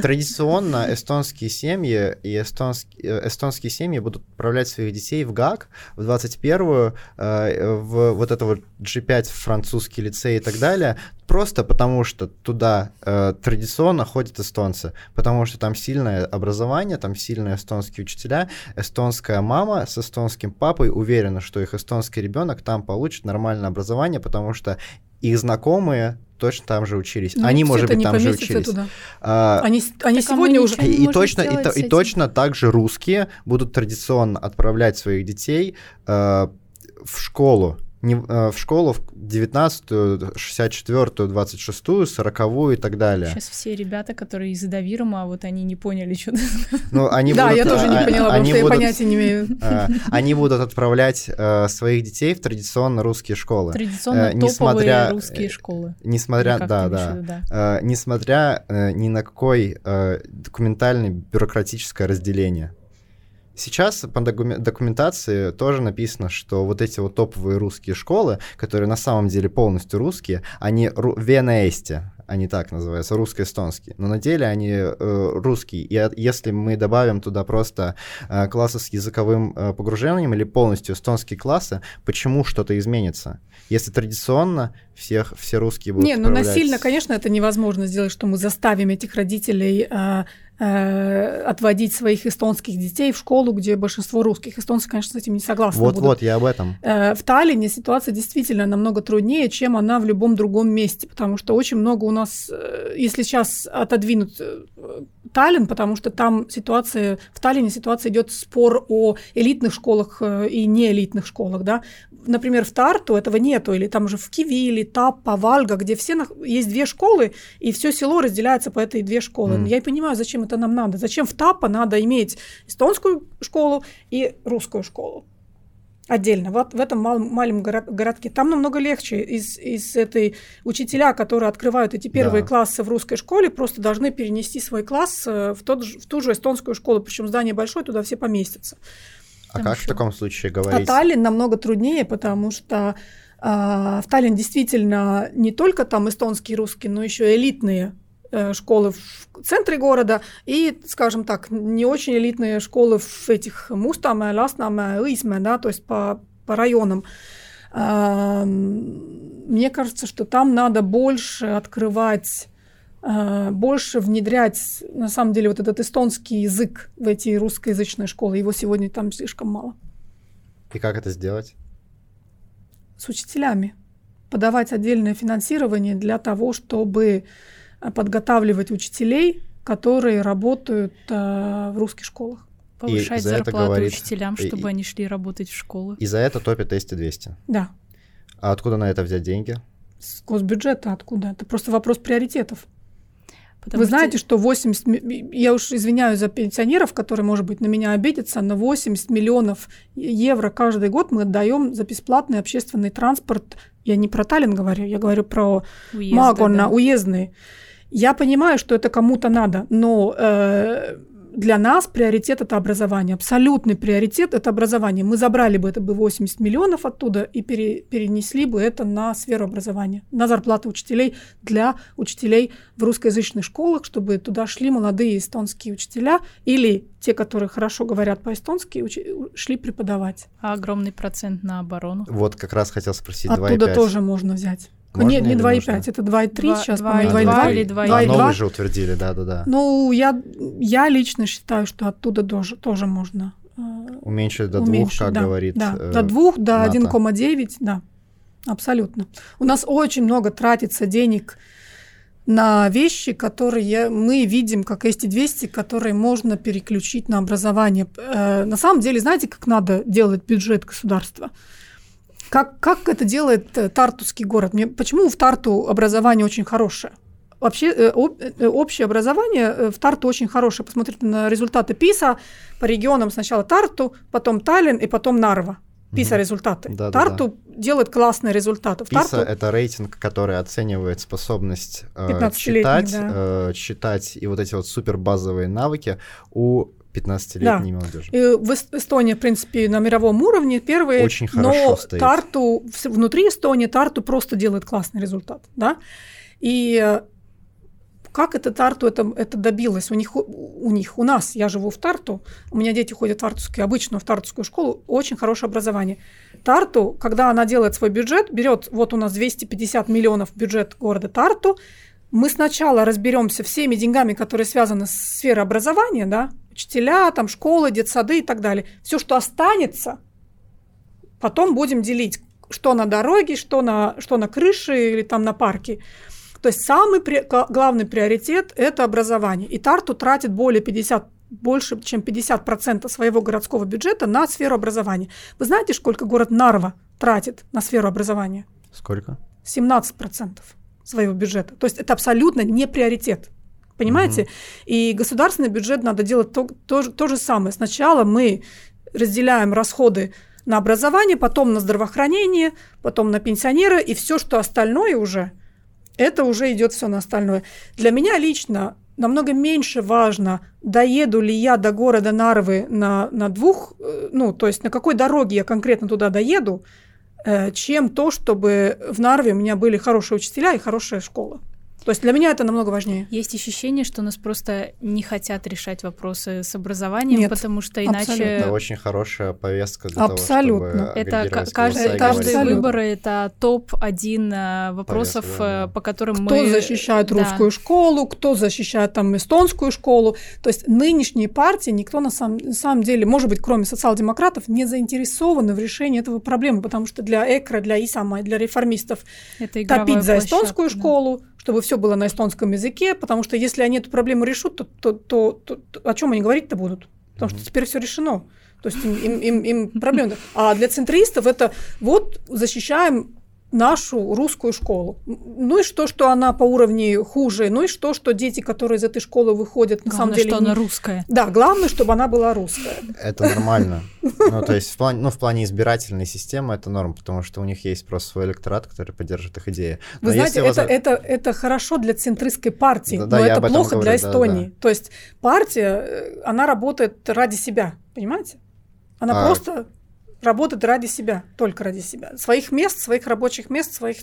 традиционно эстонские семьи и эстонские, э, эстонские семьи будут отправлять своих детей в ГАК, в 21-ю, э, в вот это вот G5 французский лицей и так далее, просто потому что туда э, традиционно ходят эстонцы, потому что там сильное образование, там сильные эстонские учителя, эстонская мама с эстонским папой уверена, что их эстонский ребенок там получит нормальное образование, потому что их знакомые точно там же учились. Ну, они, может быть, там же учились. Туда. А, они они сегодня уже... И, и, точно, и, и точно так же русские будут традиционно отправлять своих детей э, в школу не, э, в школу в 19-ю, 64-ю, 26-ю, 40-ю и так далее. Сейчас все ребята, которые из Давирума, вот они не поняли, что ну, они Да, будут, я тоже не а, поняла, потому что я понятия не имею. А, они будут отправлять э, своих детей в традиционно русские школы. Традиционно топовые русские школы. Несмотря, да, да. Несмотря ни на какой документальное бюрократическое разделение. Сейчас по документации тоже написано, что вот эти вот топовые русские школы, которые на самом деле полностью русские, они ру- венаэсте, они так называются, русско-эстонские. Но на деле они э, русские. И если мы добавим туда просто э, классы с языковым э, погружением или полностью эстонские классы, почему что-то изменится? Если традиционно всех, все русские будут Не, ну насильно, конечно, это невозможно сделать, что мы заставим этих родителей э, Э, отводить своих эстонских детей в школу, где большинство русских. Эстонцы, конечно, с этим не согласны. Вот-вот, я об этом. Э, в Таллине ситуация действительно намного труднее, чем она в любом другом месте, потому что очень много у нас, э, если сейчас отодвинуть Таллин, потому что там ситуация, в Таллине ситуация идет спор о элитных школах и неэлитных школах, да. Например, в Тарту этого нету, или там же в Киви, Таппа, Вальга, где все есть две школы, и все село разделяется по этой две школы. Mm. Я и понимаю, зачем это нам надо? Зачем в ТАПа надо иметь эстонскую школу и русскую школу? Отдельно, вот в этом малом, маленьком городке. Там намного легче. Из, из этой учителя, которые открывают эти первые да. классы в русской школе, просто должны перенести свой класс э, в, тот, в ту же эстонскую школу. Причем здание большое, туда все поместятся. А там как еще... в таком случае говорить? А Таллин намного труднее, потому что а, в Таллин действительно не только там эстонский и русский, но еще элитные школы в центре города и, скажем так, не очень элитные школы в этих Мустаме, Ласнаме, Õismäe, да, то есть по, по районам. Мне кажется, что там надо больше открывать э, больше внедрять, на самом деле, вот этот эстонский язык в эти русскоязычные школы. Его сегодня там слишком мало. И как это сделать? С учителями. Подавать отдельное финансирование для того, чтобы подготавливать учителей, которые работают э, в русских школах. Повышать зарплату говорит, учителям, чтобы и, они шли работать в школы. И за это топит Тести 200. Да. А откуда на это взять деньги? С госбюджета откуда? Это просто вопрос приоритетов. Потому Вы что... знаете, что 80, я уж извиняюсь за пенсионеров, которые, может быть, на меня обидятся, но 80 миллионов евро каждый год мы отдаем за бесплатный общественный транспорт. Я не про Таллин говорю, я говорю про Уезды, Магон, да. уездный. Я понимаю, что это кому-то надо, но э, для нас приоритет это образование. Абсолютный приоритет это образование. Мы забрали бы это бы 80 миллионов оттуда и пере, перенесли бы это на сферу образования, на зарплаты учителей для учителей в русскоязычных школах, чтобы туда шли молодые эстонские учителя или те, которые хорошо говорят по-эстонски, шли преподавать. А огромный процент на оборону? Вот как раз хотел спросить. Оттуда тоже можно взять. Можно Нет, не 2,5, это 2,3 сейчас, по-моему, 2,2 или 2,2. А новый же утвердили, да-да-да. Ну, я, я лично считаю, что оттуда тоже, тоже можно э, Уменьшить до уменьшить, двух, как да, говорит Да, э, до двух, до 1,9, да, абсолютно. У нас очень много тратится денег на вещи, которые мы видим, как ST200, которые можно переключить на образование. Э, на самом деле, знаете, как надо делать бюджет государства? Как, как это делает э, Тартусский город? Мне, почему в Тарту образование очень хорошее? Вообще э, э, общее образование в Тарту очень хорошее. Посмотрите на результаты ПИСа по регионам. Сначала Тарту, потом Таллин и потом Нарва. ПИСа результаты. Да, Тарту да, да. делает классные результаты. ПИСа Тарту... это рейтинг, который оценивает способность э, читать, да. э, читать и вот эти вот супер базовые навыки у 15-летней да. молодежи. И в Эстонии, в принципе, на мировом уровне первые. Очень хорошо но стоит. Тарту, внутри Эстонии Тарту просто делает классный результат. Да? И э, как это Тарту это, это добилось? У них, у них, у нас, я живу в Тарту, у меня дети ходят в Тартускую, обычную в Тартускую школу, очень хорошее образование. Тарту, когда она делает свой бюджет, берет, вот у нас 250 миллионов бюджет города Тарту, мы сначала разберемся всеми деньгами, которые связаны с сферой образования, да, учителя, там, школы, детсады и так далее. Все, что останется, потом будем делить, что на дороге, что на, что на крыше или там на парке. То есть самый при, главный приоритет – это образование. И Тарту тратит более 50 больше, чем 50% своего городского бюджета на сферу образования. Вы знаете, сколько город Нарва тратит на сферу образования? Сколько? 17% своего бюджета. То есть это абсолютно не приоритет. Понимаете? Угу. И государственный бюджет надо делать то, то, то же самое. Сначала мы разделяем расходы на образование, потом на здравоохранение, потом на пенсионера, и все, что остальное уже – это уже идет все на остальное. Для меня лично намного меньше важно, доеду ли я до города Нарвы на, на двух, э, ну, то есть на какой дороге я конкретно туда доеду, э, чем то, чтобы в Нарве у меня были хорошие учителя и хорошая школа. То есть для меня это намного важнее. Есть ощущение, что нас просто не хотят решать вопросы с образованием, Нет, потому что иначе... Абсолютно. Это очень хорошая повестка для абсолютно. того, чтобы Это каждый, каждый выбор — это топ-1 э, вопросов, Повестка, да. по которым кто мы... Кто защищает русскую да. школу, кто защищает там эстонскую школу. То есть нынешние партии, никто на самом, на самом деле, может быть, кроме социал-демократов, не заинтересованы в решении этого проблемы, потому что для ЭКРа, для ИСАМа, для реформистов это топить за эстонскую да. школу, чтобы все было на эстонском языке, потому что если они эту проблему решат, то, то, то, то, то о чем они говорить-то будут? Потому что теперь все решено. То есть им, им, им, им проблем. А для центристов это вот защищаем нашу русскую школу. Ну и что, что она по уровню хуже, ну и что, что дети, которые из этой школы выходят, на самом деле... что не... она русская. Да, главное, чтобы она была русская. Это нормально. Ну, то есть в плане, ну, в плане избирательной системы это норм, потому что у них есть просто свой электорат, который поддержит их идеи. Но Вы знаете, это, это, это хорошо для центристской партии, да, но да, это плохо говорю, для Эстонии. Да, да. То есть партия, э, она работает ради себя, понимаете? Она а... просто работать ради себя, только ради себя. Своих мест, своих рабочих мест, своих...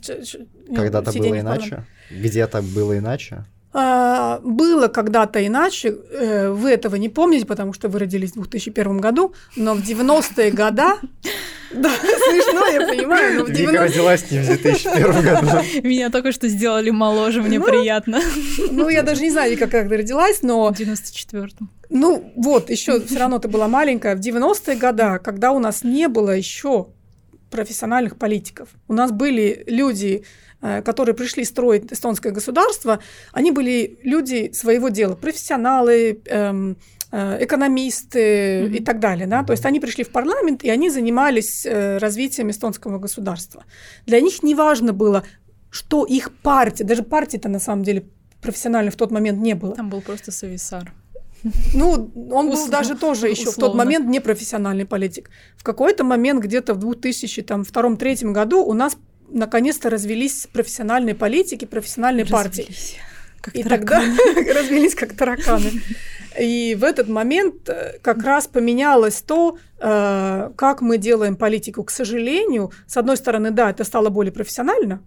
Когда-то было иначе? Где-то было иначе? А, было когда-то иначе, э, вы этого не помните, потому что вы родились в 2001 году, но в 90-е годы да, смешно, я понимаю. Но в 90... Вика родилась не в 2001 году. Меня только что сделали моложе, мне ну, приятно. Ну, я даже не знаю, как ты родилась, но... В 94-м. Ну, вот, еще все равно ты была маленькая. В 90-е годы, когда у нас не было еще профессиональных политиков, у нас были люди, э, которые пришли строить эстонское государство, они были люди своего дела, профессионалы, эм, Э, экономисты mm-hmm. и так далее. Да? То есть они пришли в парламент, и они занимались э, развитием эстонского государства. Для них не важно было, что их партия, даже партии-то на самом деле профессионально в тот момент не было. Там был просто Сависар. Ну, он был даже тоже еще в тот момент не профессиональный политик. В какой-то момент, где-то в 2002-2003 году у нас наконец-то развелись профессиональные политики, профессиональные партии. Как и тараканы. тогда развелись как тараканы. И в этот момент э, как раз поменялось то, э, как мы делаем политику. К сожалению, с одной стороны, да, это стало более профессионально,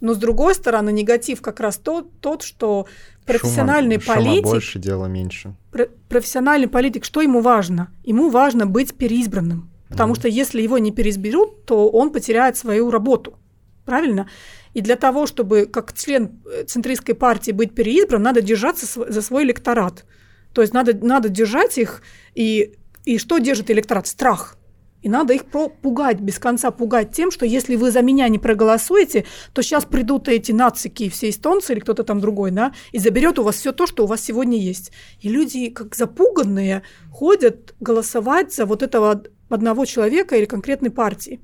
но с другой стороны, негатив как раз тот, тот что профессиональный шума, политик... Шума больше, дела меньше. Про, профессиональный политик, что ему важно? Ему важно быть переизбранным. Потому mm. что если его не переизберут, то он потеряет свою работу. Правильно? И для того, чтобы как член э, центристской партии быть переизбран, надо держаться за свой электорат. То есть надо, надо держать их, и, и что держит электорат? Страх. И надо их пугать, без конца пугать тем, что если вы за меня не проголосуете, то сейчас придут эти нацики, все эстонцы или кто-то там другой, да, и заберет у вас все то, что у вас сегодня есть. И люди, как запуганные, ходят голосовать за вот этого одного человека или конкретной партии.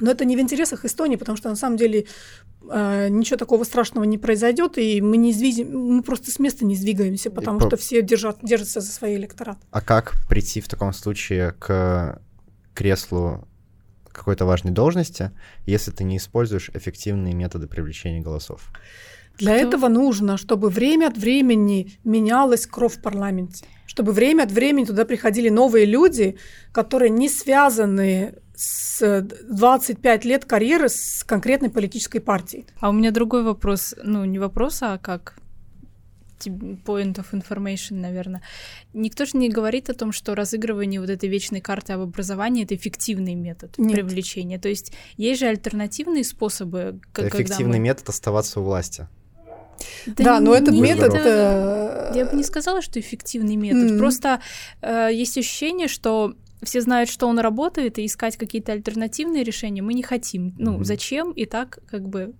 Но это не в интересах Эстонии, потому что на самом деле э, ничего такого страшного не произойдет, и мы не сдвигем, мы просто с места не сдвигаемся, потому и что все держат, держатся за свои электорат. А как прийти в таком случае к креслу какой-то важной должности, если ты не используешь эффективные методы привлечения голосов? Для Кто? этого нужно, чтобы время от времени менялась кровь в парламенте, чтобы время от времени туда приходили новые люди, которые не связаны с 25 лет карьеры с конкретной политической партией. А у меня другой вопрос, ну не вопрос, а как point of information, наверное. Никто же не говорит о том, что разыгрывание вот этой вечной карты об образовании это эффективный метод Нет. привлечения. То есть есть же альтернативные способы. Это эффективный мы... метод оставаться у власти. Да, да но этот метод... Это... Я бы не сказала, что эффективный метод. Mm-hmm. Просто э, есть ощущение, что все знают, что он работает, и искать какие-то альтернативные решения мы не хотим. Ну, mm-hmm. зачем? И так как бы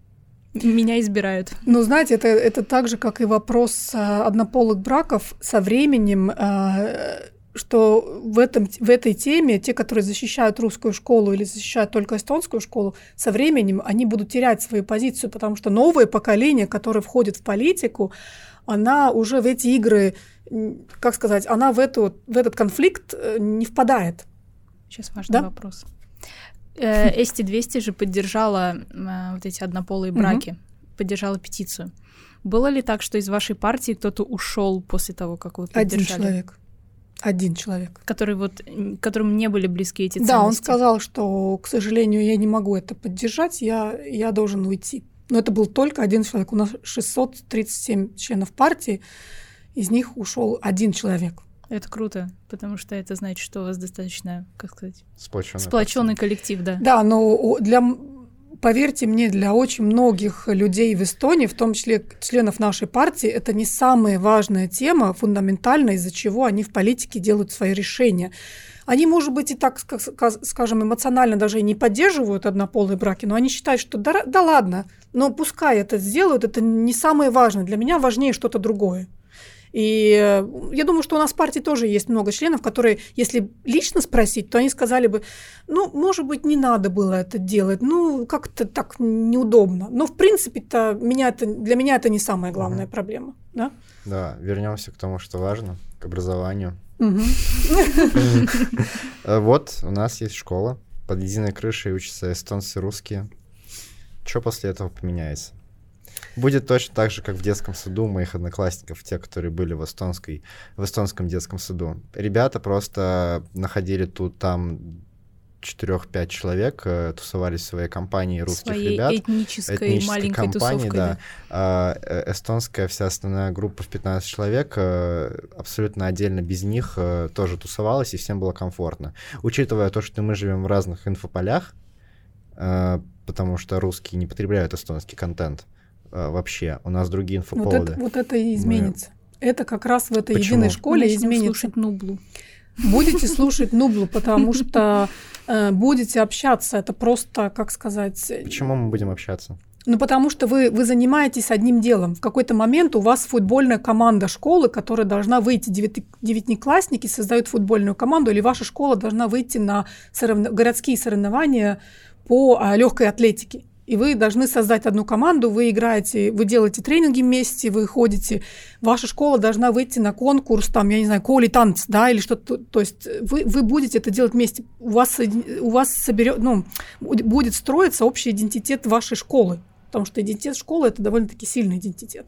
меня избирают. Ну, знаете, это, это так же, как и вопрос э, однополых браков. Со временем э, что в, этом, в этой теме те, которые защищают русскую школу или защищают только эстонскую школу, со временем они будут терять свою позицию, потому что новое поколение, которое входит в политику, она уже в эти игры, как сказать, она в, эту, в этот конфликт э, не впадает. Сейчас важный да? вопрос. Эсти 200 же поддержала э, вот эти однополые браки, поддержала петицию. Было ли так, что из вашей партии кто-то ушел после того, как вы поддержали? Один человек. Один человек. Который вот, которым не были близки эти ценности. Да, он сказал, что, к сожалению, я не могу это поддержать, я, я должен уйти. Но это был только один человек. У нас 637 членов партии, из них ушел один человек. Это круто, потому что это значит, что у вас достаточно, как сказать, сплоченный, сплоченный коллектив, да. Да, но для поверьте мне, для очень многих людей в Эстонии, в том числе членов нашей партии, это не самая важная тема, фундаментальная, из-за чего они в политике делают свои решения. Они, может быть, и так, скажем, эмоционально даже и не поддерживают однополые браки, но они считают, что да, да ладно, но пускай это сделают, это не самое важное. Для меня важнее что-то другое. И э, я думаю, что у нас в партии тоже есть много членов, которые, если лично спросить, то они сказали бы, ну, может быть, не надо было это делать, ну, как-то так неудобно. Но, в принципе-то, меня это, для меня это не самая главная угу. проблема. Да? да, вернемся к тому, что важно, к образованию. Вот, у нас есть школа, под единой крышей учатся эстонцы, русские. Что после этого поменяется? Будет точно так же, как в детском саду моих одноклассников, те, которые были в, эстонской, в эстонском детском саду. Ребята просто находили тут там четырех-пять человек э, тусовались в своей компании русских своей ребят. этнической, этнической маленькой компании, тусовкой. Да. А, э, эстонская вся основная группа в 15 человек э, абсолютно отдельно без них э, тоже тусовалась, и всем было комфортно. Учитывая то, что мы живем в разных инфополях, э, потому что русские не потребляют эстонский контент, а, вообще. У нас другие инфоповоды. Вот это, вот это и изменится. Мы... Это как раз в этой Почему? единой школе Начнем изменится. слушать Нублу. Будете слушать Нублу, потому что э, будете общаться. Это просто, как сказать... Почему мы будем общаться? Ну, потому что вы, вы занимаетесь одним делом. В какой-то момент у вас футбольная команда школы, которая должна выйти, девятиклассники создают футбольную команду, или ваша школа должна выйти на соревно, городские соревнования по а, легкой атлетике и вы должны создать одну команду, вы играете, вы делаете тренинги вместе, вы ходите, ваша школа должна выйти на конкурс, там, я не знаю, коли танц, да, или что-то, то есть вы, вы будете это делать вместе, у вас, у вас соберет, ну, будет строиться общий идентитет вашей школы, потому что идентитет школы – это довольно-таки сильный идентитет.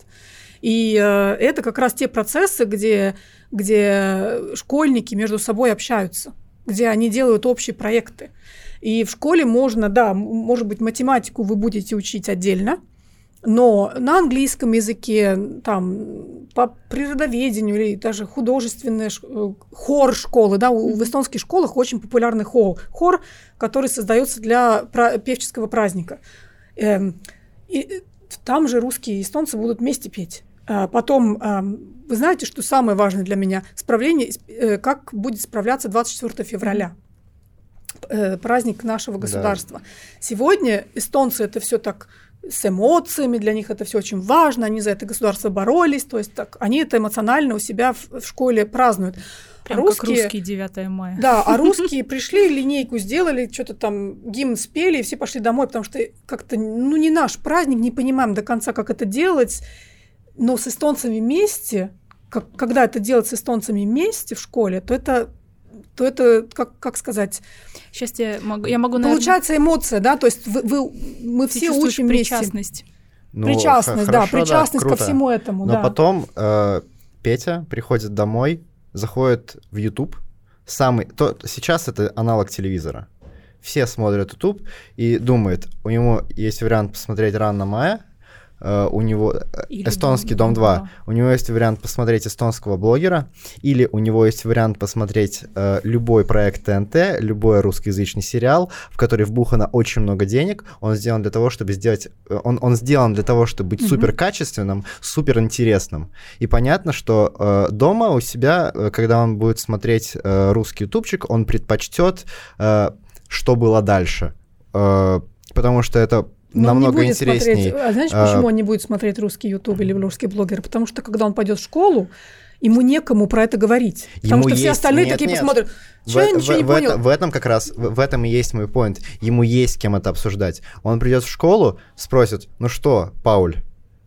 И э, это как раз те процессы, где, где школьники между собой общаются, где они делают общие проекты. И в школе можно, да, может быть, математику вы будете учить отдельно, но на английском языке, там, по природоведению или даже художественная э, хор школы, да, в эстонских школах очень популярный хор, хор, который создается для певческого праздника. Эм, и там же русские и эстонцы будут вместе петь. А потом, вы знаете, что самое важное для меня? Справление, э, как будет справляться 24 февраля. Э, праздник нашего государства. Да. Сегодня эстонцы это все так с эмоциями, для них это все очень важно, они за это государство боролись, то есть так, они это эмоционально у себя в, в школе празднуют. Прям русские, как русские 9 мая. Да, а русские пришли, линейку сделали, что-то там гимн спели, и все пошли домой, потому что как-то, ну, не наш праздник, не понимаем до конца, как это делать. Но с эстонцами вместе, как, когда это делать с эстонцами вместе в школе, то это то это, как, как сказать... Сейчас я могу, я могу, наверное... Получается эмоция, да, то есть вы, вы, мы Ты все учим причастность. Вместе. Ну, причастность, да, причастность да, ко всему этому, Но да. потом э, Петя приходит домой, заходит в YouTube, самый... То, сейчас это аналог телевизора. Все смотрят YouTube и думают, у него есть вариант посмотреть «Рано мая», Uh, у него э, или эстонский Дом, 2. 2. У него есть вариант посмотреть эстонского блогера, или у него есть вариант посмотреть uh, любой проект ТНТ, любой русскоязычный сериал, в который вбухано очень много денег. Он сделан для того, чтобы сделать, э, он, он сделан для того, чтобы быть mm-hmm. супер качественным, супер интересным. И понятно, что uh, дома у себя, когда он будет смотреть русский ютубчик, он предпочтет, что было дальше, потому что это но намного интереснее. А знаешь, почему а... он не будет смотреть русский YouTube или русский блогер? Потому что когда он пойдет в школу, ему некому про это говорить. Потому ему что есть... все остальные нет, такие нет. посмотрят. Че, я ничего в, не в понял. Это, в этом как раз, в, в этом и есть мой поинт. Ему есть с кем это обсуждать. Он придет в школу, спросит, ну что, Пауль,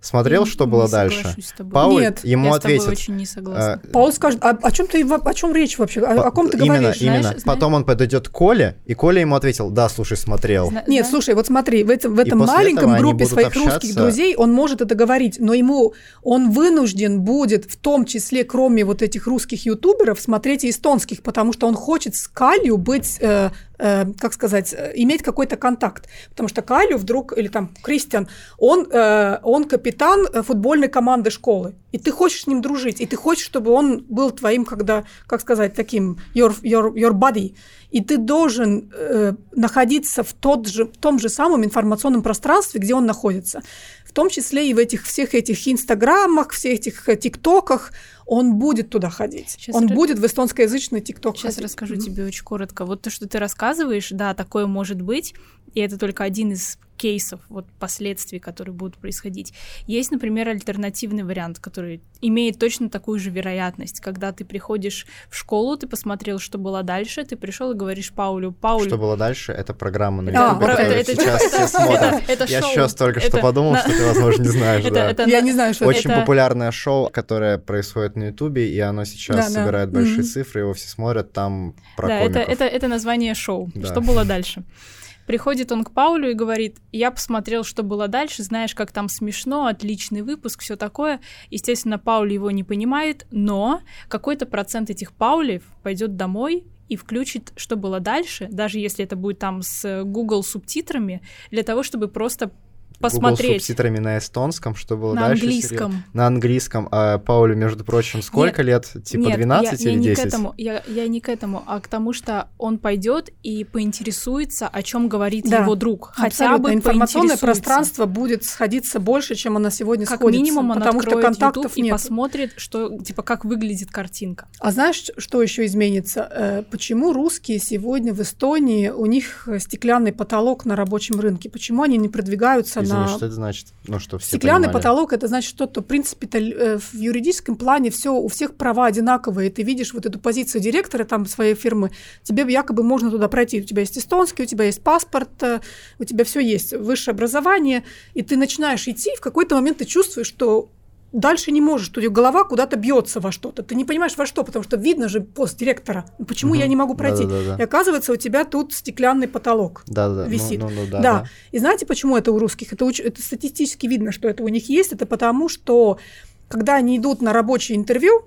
Смотрел, что было дальше? Пауль Нет, ему я ответит. очень не согласна. Э, Пауль скажет, а о чем ты, о чем речь вообще? О, о ком ты именно, говоришь? Именно, знаешь, Потом он подойдет к Коле, и Коля ему ответил, да, слушай, смотрел. Зна- Нет, слушай, вот смотри, в этом, в этом маленьком группе своих общаться... русских друзей он может это говорить, но ему он вынужден будет, в том числе, кроме вот этих русских ютуберов, смотреть и эстонских, потому что он хочет с Калью быть э, э, как сказать, э, иметь какой-то контакт. Потому что Калю вдруг, или там Кристиан, он, э, он капитан футбольной команды школы. И ты хочешь с ним дружить, и ты хочешь, чтобы он был твоим, когда, как сказать, таким your, your, your buddy. И ты должен э, находиться в, тот же, в том же самом информационном пространстве, где он находится. В том числе и в этих всех этих инстаграмах, всех этих э, тиктоках, он будет туда ходить. Сейчас он р... будет в эстонскоязычный ТикТок Сейчас ходить. расскажу mm-hmm. тебе очень коротко. Вот то, что ты рассказываешь, да, такое может быть, и это только один из кейсов, вот последствий, которые будут происходить. Есть, например, альтернативный вариант, который имеет точно такую же вероятность. Когда ты приходишь в школу, ты посмотрел, что было дальше, ты пришел и говоришь Паулю, Паулю... Что было дальше? Это программа на YouTube, а, которую это, сейчас это, все смотрят. Это, это Я шоу. сейчас только что подумал, что ты, возможно, не знаешь. Это, да. это, Я не знаю, что Очень это... популярное шоу, которое происходит на YouTube, и оно сейчас да, собирает да. большие mm-hmm. цифры, его все смотрят, там про да, комиков. Это, это, это название шоу. Да. Что было дальше? Приходит он к Паулю и говорит, я посмотрел, что было дальше, знаешь, как там смешно, отличный выпуск, все такое. Естественно, Пауль его не понимает, но какой-то процент этих Паулев пойдет домой и включит, что было дальше, даже если это будет там с Google субтитрами, для того, чтобы просто посмотреть. Google субтитрами на эстонском, что было на дальше? английском. На английском. А Паулю, между прочим, сколько нет, лет? Типа нет, 12 я, или я 10? Не к этому, я, я не к этому, а к тому, что он пойдет и поинтересуется, о чем говорит да, его друг. Хотя бы информационное пространство будет сходиться больше, чем оно сегодня как сходится. минимум он потому что контактов YouTube нет. и посмотрит, что, типа, как выглядит картинка. А знаешь, что еще изменится? Э, почему русские сегодня в Эстонии, у них стеклянный потолок на рабочем рынке? Почему они не продвигаются Извини, на... что это значит? Ну, что все Стеклянный понимали. потолок это значит что-то, в принципе, э, в юридическом плане все у всех права одинаковые. Ты видишь вот эту позицию директора там своей фирмы, тебе якобы можно туда пройти. У тебя есть эстонский, у тебя есть паспорт, э, у тебя все есть, высшее образование, и ты начинаешь идти, в какой-то момент ты чувствуешь, что дальше не можешь, что голова куда-то бьется во что-то. Ты не понимаешь во что, потому что видно же пост директора. Почему угу. я не могу пройти? Да, да, да. И оказывается, у тебя тут стеклянный потолок да, да, висит. Ну, ну, ну, да, да. да. И знаете, почему это у русских? Это, это статистически видно, что это у них есть. Это потому, что когда они идут на рабочее интервью,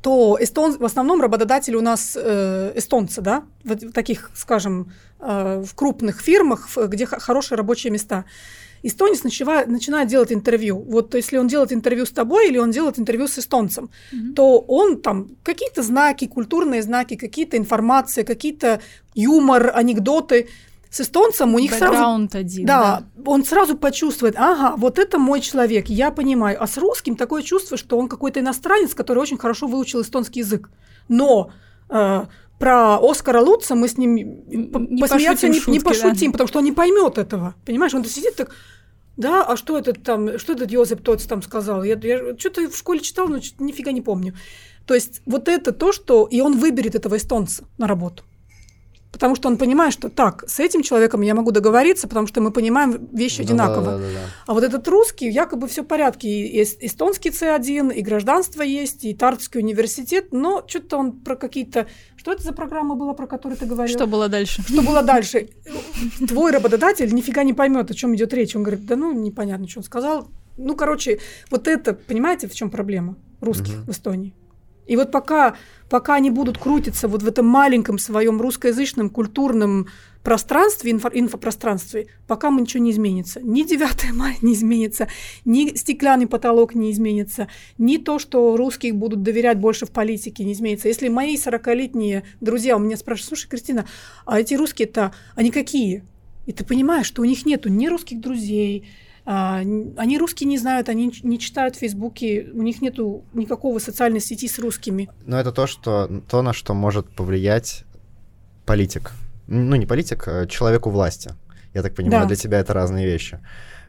то эстон, в основном работодатели у нас э, эстонцы, да, в, в таких, скажем, э, в крупных фирмах, где хорошие рабочие места эстонец начинает, начинает делать интервью. Вот если он делает интервью с тобой или он делает интервью с эстонцем, mm-hmm. то он там какие-то знаки, культурные знаки, какие-то информации, какие-то юмор, анекдоты. С эстонцем у них сразу... один, да, да, он сразу почувствует, ага, вот это мой человек, я понимаю. А с русским такое чувство, что он какой-то иностранец, который очень хорошо выучил эстонский язык. Но э, про Оскара Луца мы с ним не посмеяться не, шутки, не пошутим, да. потому что он не поймет этого. Понимаешь, он сидит так, Да, а что этот там, что этот Йозеп Тоц там сказал? Я, я что-то в школе читал, но нифига не помню. То есть вот это то, что... И он выберет этого эстонца на работу. Потому что он понимает, что так, с этим человеком я могу договориться, потому что мы понимаем вещи Ну одинаково. да, да, да, да. А вот этот русский, якобы все в порядке. И эс- эстонский С1, и гражданство есть, и Тартский университет, но что-то он про какие-то... Что это за программа была, про которую ты говорил? Что было дальше? Что было дальше? Твой работодатель нифига не поймет, о чем идет речь. Он говорит, да ну, непонятно, что он сказал. Ну, короче, вот это, понимаете, в чем проблема русских в Эстонии? И вот пока, пока они будут крутиться вот в этом маленьком своем русскоязычном культурном пространстве, инфо- инфопространстве, пока мы ничего не изменится. Ни 9 мая не изменится, ни стеклянный потолок не изменится, ни то, что русских будут доверять больше в политике, не изменится. Если мои 40-летние друзья у меня спрашивают, слушай, Кристина, а эти русские-то, они какие? И ты понимаешь, что у них нету ни русских друзей, они русские не знают, они не читают в Фейсбуке, у них нету никакого социальной сети с русскими. Но это то, что, то, на что может повлиять политик. Ну, не политик, а человек у власти. Я так понимаю, Да. для тебя это разные вещи.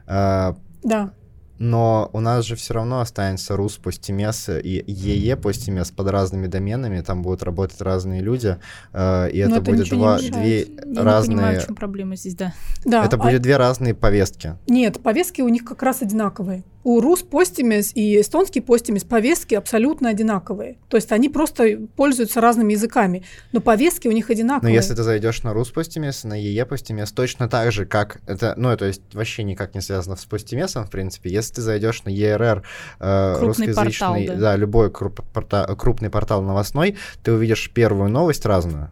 А, Да. Но у нас же все равно останется РУС постимес и ЕЕ постимес под разными доменами, там будут работать разные люди, э, и Но это это будет два, две Я не понимаю, разные... в чем проблема здесь, да. да. Это а- будет две разные повестки. Нет, повестки у них как раз одинаковые. У рус постимес и эстонский постимес повестки абсолютно одинаковые. То есть они просто пользуются разными языками, но повестки у них Но одинаковые. если ты зайдешь на РУС постимес, на ЕЕ постимес, точно так же, как это, ну, то есть вообще никак не связано с постимесом, в принципе, если ты зайдешь на ЕРР, э, Крупный русскоязычный, портал, да. любой круп- порта- крупный портал новостной, ты увидишь первую новость разную.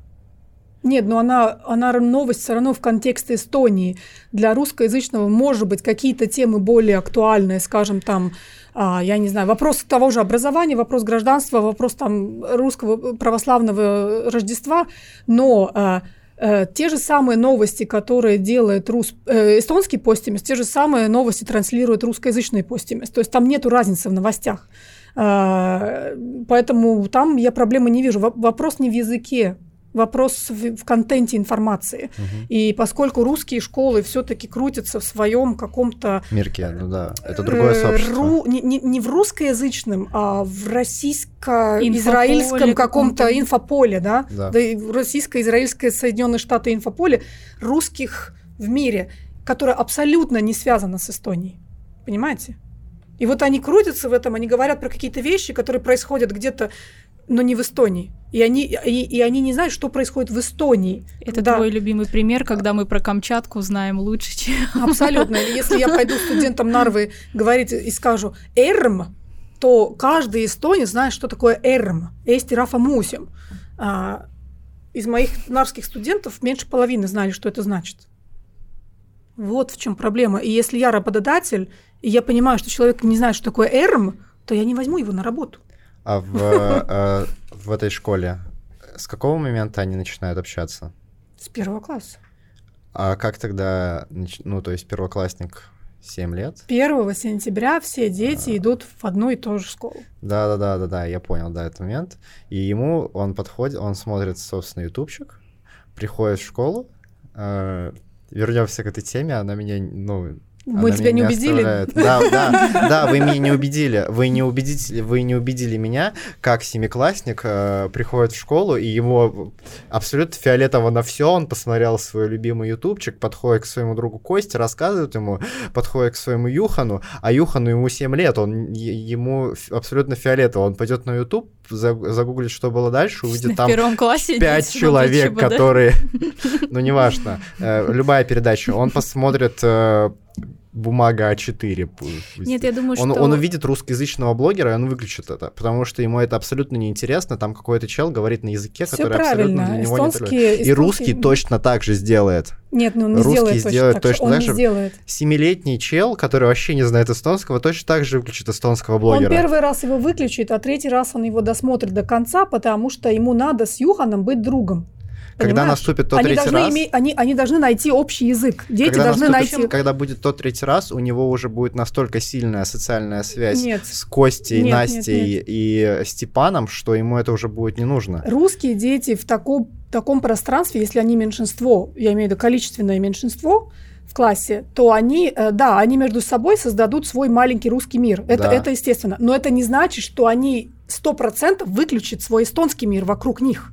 Нет, но она, она новость все равно в контексте Эстонии. Для русскоязычного, может быть, какие-то темы более актуальные, скажем, там, а, я не знаю, вопрос того же образования, вопрос гражданства, вопрос там русского православного Рождества, но а, э, те же самые новости, которые делает рус... э, эстонский постимес, те же самые новости транслирует русскоязычный постимес. То есть там нету разницы в новостях. А, Поэтому там я проблемы не вижу. Во- Вопрос не в языке, вопрос в, в контенте информации. Мгм. И поскольку русские школы все-таки крутятся в своем каком-то Мирке, ну да, это другое э, сообщество. ру- не, не- не в русскоязычном, а в российско-израильском каком-то инфополе, да? Да. и в российско-израильское Соединенные Штаты инфополе русских в мире, которое абсолютно не связано с Эстонией. Понимаете? И вот они крутятся в этом, они говорят про какие-то вещи, которые происходят где-то, но не в Эстонии. И они, и, и они не знают, что происходит в Эстонии. Это Да. твой любимый пример, когда мы про Камчатку знаем лучше, чем... Абсолютно. Если я пойду студентам Нарвы говорить и скажу «эрм», то каждый эстонец знает, что такое «эрм». «Эсти рафа мусим». А, из моих нарвских студентов меньше половины знали, что это значит. Вот в чем проблема. И если я работодатель, и я понимаю, что человек не знает, что такое «эрм», то я не возьму его на работу. А в, э, в этой школе с какого момента они начинают общаться? С первого класса. А как тогда, ну, то есть первоклассник 7 лет? 1 сентября все дети идут в одну и ту же школу. Да-да-да-да-да, я понял, да, этот момент. И ему он подходит, он смотрит, собственно, ютубчик, приходит в школу, э, вернемся к этой теме, она меня, ну... Мы она тебя не убедили? оставляет. Да, да, да, вы меня не убедили, вы не убедите, вы не убедили меня, как семиклассник э, приходит в школу, и ему абсолютно фиолетово на все, он посмотрел свой любимый ютубчик, подходит к своему другу Косте, рассказывает ему, подходит к своему Юхану, а Юхану ему 7 лет, он ему абсолютно фиолетово, он пойдет на ютуб, за- загуглит, что было дальше, увидит там классе пять дети человек, будут ЧБД. которые, ну неважно, э, любая передача, он посмотрит э, бумага А4. пусть. Нет, я думаю, он, что... он увидит русскоязычного блогера, и он выключит это, потому что ему это абсолютно неинтересно. Там какой-то чел говорит на языке, Все который абсолютно правильно. для него не Эстонские, И русский точно так же сделает. Нет, ну он не русский сделает точно так. точно он так не же. сделает. Семилетний чел, который вообще не знает эстонского, точно так же выключит эстонского Он блогера. первый раз его выключит, а третий раз он его досмотрит до конца, потому что ему надо с Юханом быть другом. Когда Понимаешь? наступит тот они третий должны, раз, иметь, они, они должны найти общий язык. Дети когда, должны наступит- найти... когда будет тот третий раз, у него уже будет настолько сильная социальная связь Нет. с Костей, Нет, Настей нет, и Степаном, что ему это уже будет не нужно. Русские дети в таком, таком пространстве, если они меньшинство, я имею в виду количественное меньшинство, в классе, то они, э, да, они между собой создадут свой маленький русский мир. Это, Да. это естественно. Но это не значит, что они 100% выключат свой эстонский мир вокруг них.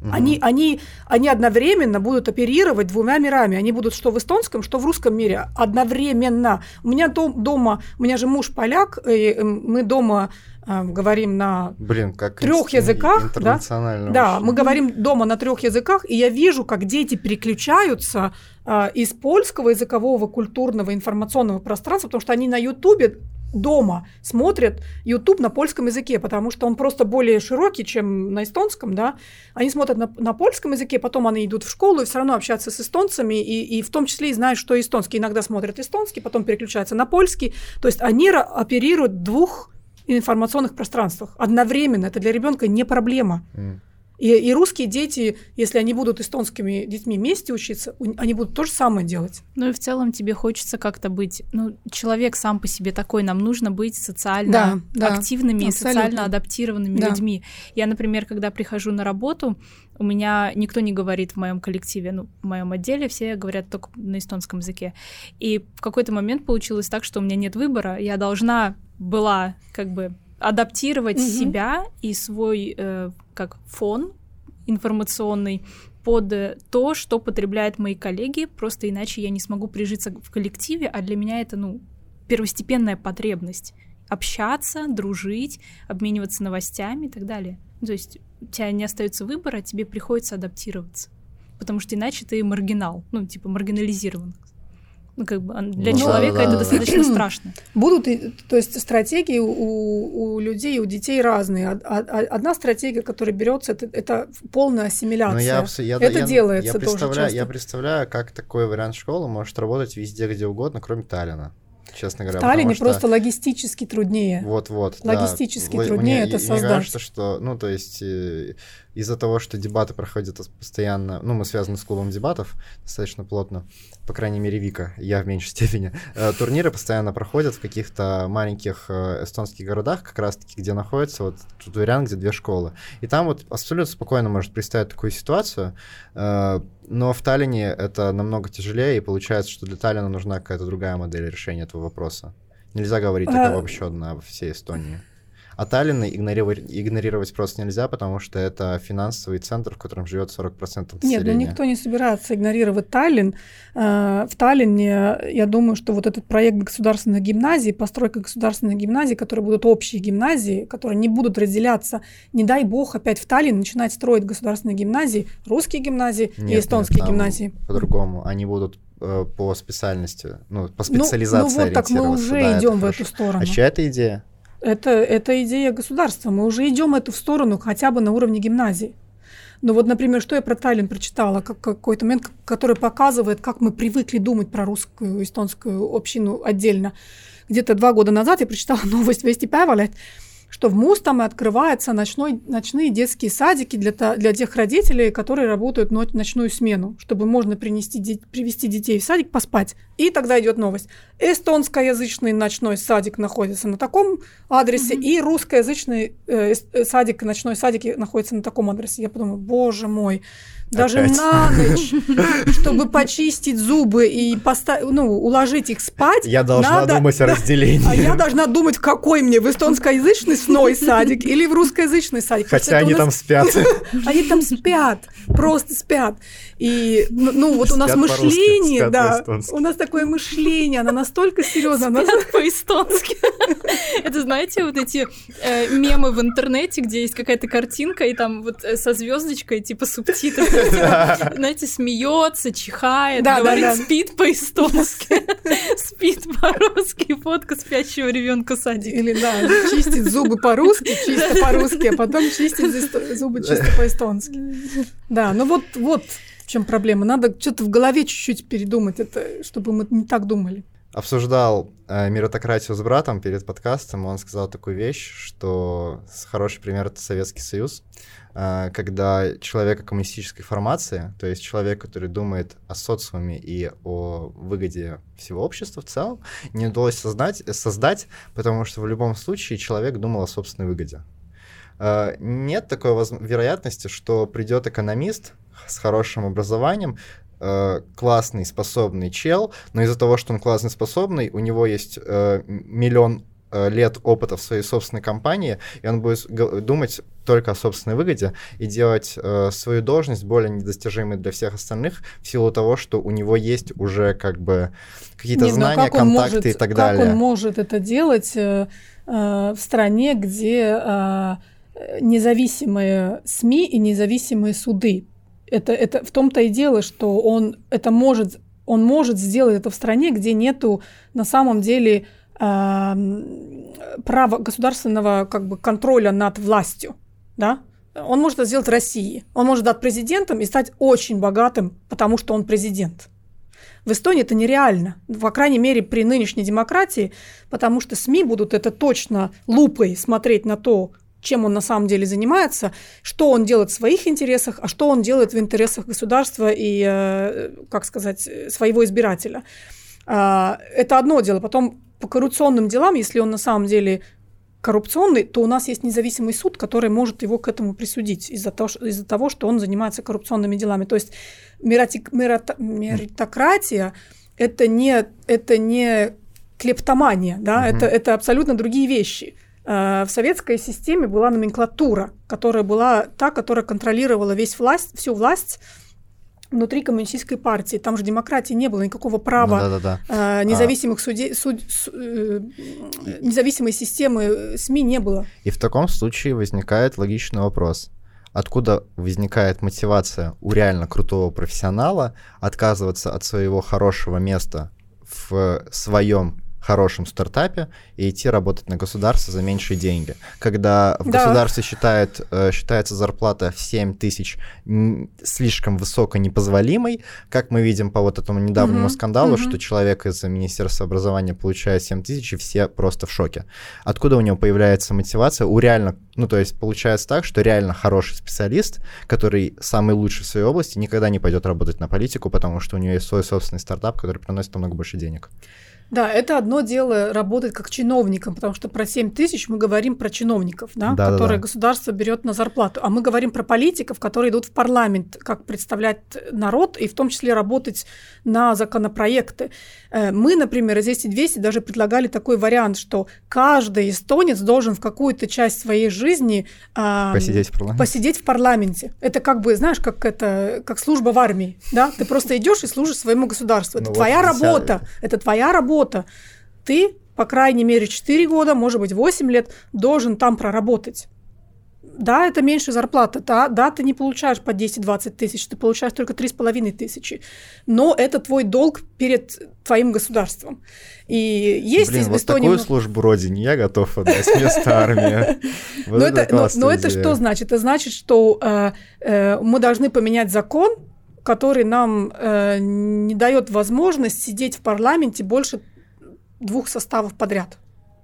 Мгм. Они, они, они одновременно будут оперировать двумя мирами. Они будут что в эстонском, что в русском мире. Одновременно. У меня дом- дома, у меня же муж поляк, и э, мы дома э, говорим на Блин, как инс- языках, да? Да, мы говорим дома на трех языках, и я вижу, как дети переключаются а, из польского языкового, культурного, информационного пространства, потому что они на Ютубе дома смотрят YouTube на польском языке, потому что он просто более широкий, чем на эстонском, да. Они смотрят на, на польском языке, потом они идут в школу и все равно общаются с эстонцами, и, и в том числе и знают, что эстонский. Иногда смотрят эстонский, потом переключаются на польский. То есть они оперируют двух информационных пространствах одновременно. Это для ребенка не проблема. М. И, и русские дети, если они будут эстонскими детьми вместе учиться, они будут то же самое делать. Ну и в целом тебе хочется как-то быть, ну, человек сам по себе такой, нам нужно быть социально да, активными и абсолютно. социально адаптированными Да. людьми. Я, например, когда прихожу на работу, у меня никто не говорит в моем коллективе, ну, в моем отделе, все говорят только на эстонском языке. И в какой-то момент получилось так, что у меня нет выбора, я должна была как бы адаптировать Мгм. себя и свой э, как фон информационный под э, то, что потребляют мои коллеги, просто иначе я не смогу прижиться в коллективе, а для меня это, ну, первостепенная потребность общаться, дружить, обмениваться новостями и так далее. Ну, То есть у тебя не остается выбора, тебе приходится адаптироваться. Потому что иначе ты маргинал, ну, типа маргинализирован. Ну, как бы для Ну, человека да, это да, да. достаточно страшно. Будут, то есть стратегии у, у людей, у детей разные. Од- од- Одна стратегия, которая берется, это, это полная ассимиляция. Ну, я, я- Это я- делается я тоже представляю, часто. Я представляю, как такой вариант школы может работать везде, где угодно, кроме Таллина, честно В говоря. Таллине потому что- просто логистически труднее. Вот-вот. да. Логистически Л- труднее мне- это Мне создать. кажется, что, ну, то есть, э, из-за того, что дебаты проходят постоянно, ну, мы связаны с клубом дебатов достаточно плотно, по крайней мере, Вика, я в меньшей степени, э, турниры постоянно проходят в каких-то маленьких э, эстонских городах, как раз-таки, где находится вот тут вариант, где две школы. И там вот абсолютно спокойно может представить такую ситуацию, э, но в Таллине это намного тяжелее, и получается, что для Таллина нужна какая-то другая модель решения этого вопроса. Нельзя говорить А- это обобщенно во всей Эстонии. А Таллин игнорировать, игнорировать просто нельзя, потому что это финансовый центр, в котором живет 40% населения. Нет, ну никто не собирается игнорировать Таллин. Э, В Таллине, я думаю, что вот этот проект государственной гимназии, постройка государственной гимназии, которые будут общие гимназии, которые не будут разделяться, не дай бог опять в Таллин начинать строить государственные гимназии, русские гимназии и Нет, эстонские нет, гимназии. По-другому. Они будут э, по специальности, ну, по Ну, специализации ну вот так мы уже Да, идем в хорошо. эту сторону. А чья это идея? Это, это идея государства. Мы уже идем эту в сторону хотя бы на уровне гимназии. Ну вот, например, что я про Таллин прочитала, как какой-то момент, который показывает, как мы привыкли думать про русскую, эстонскую общину отдельно. Где-то два года назад я прочитала новость Вести Päevalehт, что в Мустаме открываются ночной, ночные детские садики для, для тех родителей, которые работают но- ночную смену, чтобы можно принести, привести детей в садик поспать. И тогда идет новость. Эстонскоязычный ночной садик находится на таком адресе, Мгм. и русскоязычный э, э, садик, ночной садик находится на таком адресе. Я подумала, боже мой, даже Опять. на ночь, чтобы почистить зубы и поставить, ну, уложить их спать, Я должна надо- думать о разделении. а я должна думать, какой мне, в эстонскоязычный сной садик или в русскоязычный садик. Хотя они у там нас- спят. Они там спят, просто спят. И, ну, ну, вот у нас мышление, да, у нас такое мышление, оно настолько серьезно, Спят по-эстонски. Это знаете, вот эти э, мемы в интернете, где есть какая-то картинка, и там вот э, со звездочкой, типа субтитры, знаете, смеется, чихает, говорит, спит по-эстонски, спит по-русски, фотка спящего ребенка в садике. Или, да, чистит зубы по-русски, чисто по-русски, а потом чистит зубы чисто по-эстонски. Да, ну вот, вот в чем проблема. Надо что-то в голове чуть-чуть передумать, это, чтобы мы не так думали. Обсуждал э, меритократию с братом перед подкастом, он сказал такую вещь, что хороший пример — это Советский Союз, когда человека коммунистической формации, то есть человек, который думает о социуме и о выгоде всего общества в целом, не удалось создать, создать, потому что в любом случае человек думал о собственной выгоде. Э, Нет такой вероятности, что придет экономист с хорошим образованием, э, классный, способный чел, но из-за того, что он классный, способный, у него есть миллион лет опыта в своей собственной компании, и он будет думать только о собственной выгоде и делать э, свою должность более недостижимой для всех остальных в силу того, что у него есть уже как бы какие-то Нет, знания, контакты может, и так как далее. Как он может это делать э, э, в стране, где э, независимые СМИ и независимые суды? Это, это в том-то и дело, что он это может, он может сделать это в стране, где нету на самом деле э, права государственного как бы контроля над властью, да? Он может это сделать России. Он может стать президентом и стать очень богатым, потому что он президент. В Эстонии это нереально, по крайней мере, при нынешней демократии, потому что СМИ будут это точно лупой смотреть на то, чем он на самом деле занимается, что он делает в своих интересах, а что он делает в интересах государства и, э, как сказать, своего избирателя. А, это одно дело. Потом по коррупционным делам, если он на самом деле коррупционный, то у нас есть независимый суд, который может его к этому присудить из-за того, из того что он занимается коррупционными делами. То есть меротик, мерото, меритократия это не, это не клептомания, да, угу. это, это абсолютно другие вещи. Э, в советской системе была номенклатура, которая была та, которая контролировала весь власть, всю власть внутри коммунистической партии. Там же демократии не было никакого права ну, да, да, да. независимых судей, суд, су, э, независимой системы СМИ не было. И в таком случае возникает логичный вопрос. Откуда возникает мотивация у реально крутого профессионала отказываться от своего хорошего места в своем хорошем стартапе и идти работать на государство за меньшие деньги. Когда в да. государстве считает, э, считается зарплата в 7 тысяч слишком высоко непозволимой, как мы видим по вот этому недавнему угу. скандалу, угу. что человек из Министерства образования получает 7 тысяч, и все просто в шоке. Откуда у него появляется мотивация? У реально, ну то есть получается так, что реально хороший специалист, который самый лучший в своей области, никогда не пойдет работать на политику, потому что у него есть свой собственный стартап, который приносит намного больше денег. Да, это одно дело работать как чиновником, потому что про 7 тысяч мы говорим про чиновников, да, да, которые да, да. государство берет на зарплату. А мы говорим про политиков, которые идут в парламент, как представлять народ и в том числе работать на законопроекты. Э, мы, например, из 200 даже предлагали такой вариант, что каждый эстонец должен в какую-то часть своей жизни э, посидеть, в парламенте. посидеть в парламенте. Это как бы, знаешь, как это, как служба в армии, да? Ты просто идешь и служишь своему государству. Это ну, твоя вот работа, это твоя работа. Ты, по крайней мере, 4 года, может быть, 8 лет должен там проработать. Да, это меньше зарплата, да, да, ты не получаешь по 10-20 тысяч, ты получаешь только 3,5 тысячи, но это твой долг перед твоим государством. И есть Блин, в Эстонии... вот такую службу родине я готов отдать вместо армии. Но это, но это что значит? Это значит, что э, э, мы должны поменять закон, который нам э, не дает возможность сидеть в парламенте больше двух составов подряд.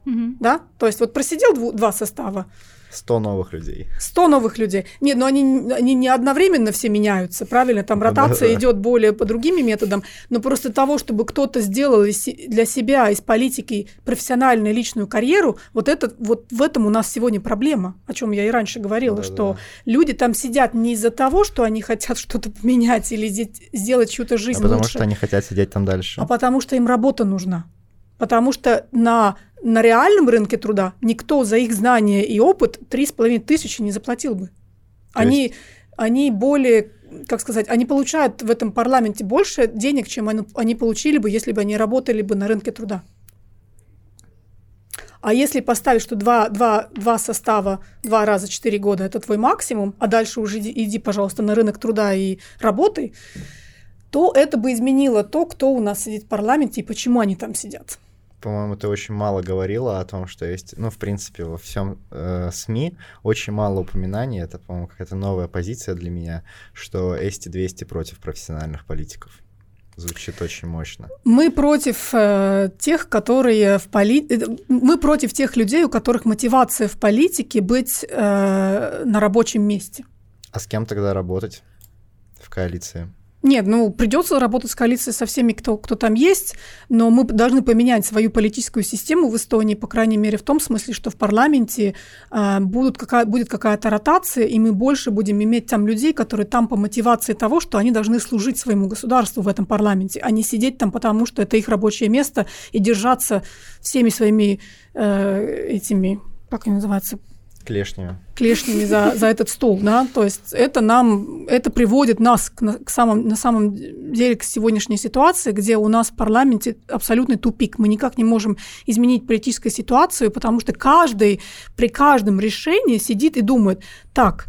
Угу. Да? То есть вот просидел дву- два состава, 100 новых людей. 100 новых людей. Нет, но они, они не одновременно все меняются, правильно? Там ротация да, идет более по другим методам, но просто того, чтобы кто-то сделал для себя из политики профессиональную личную карьеру, вот, это, вот в этом у нас сегодня проблема, о чем я и раньше говорила, да, что да. люди там сидят не из-за того, что они хотят что-то поменять или сделать чью-то жизнь а потому лучше, что они хотят сидеть там дальше. А потому что им работа нужна. Потому что на на реальном рынке труда никто за их знания и опыт 3,5 тысячи не заплатил бы. Они, есть... они более, как сказать, они получают в этом парламенте больше денег, чем они, они получили бы, если бы они работали бы на рынке труда. А если поставить, что два, два, два состава два раза четыре года – это твой максимум, а дальше уже иди, иди, пожалуйста, на рынок труда и работай, то это бы изменило то, кто у нас сидит в парламенте и почему они там сидят по-моему, ты очень мало говорила о том, что есть, ну, в принципе, во всем э, СМИ очень мало упоминаний. Это, по-моему, какая-то новая позиция для меня, что Эсти 200 против профессиональных политиков. Звучит очень мощно. Мы против э, тех, которые в поли... Э, мы против тех людей, у которых мотивация в политике быть э, на рабочем месте. А с кем тогда работать в коалиции? Нет, ну придется работать с коалицией со всеми, кто, кто там есть, но мы должны поменять свою политическую систему в Эстонии, по крайней мере, в том смысле, что в парламенте э, будут какая, будет какая-то ротация, и мы больше будем иметь там людей, которые там по мотивации того, что они должны служить своему государству в этом парламенте, а не сидеть там потому, что это их рабочее место, и держаться всеми своими э, этими, как они называются, Клешнями. Клешнями за, за этот стул, да, то есть это нам, это приводит нас к, к самом, на самом деле к сегодняшней ситуации, где у нас в парламенте абсолютный тупик. Мы никак не можем изменить политическую ситуацию, потому что каждый при каждом решении сидит и думает, так,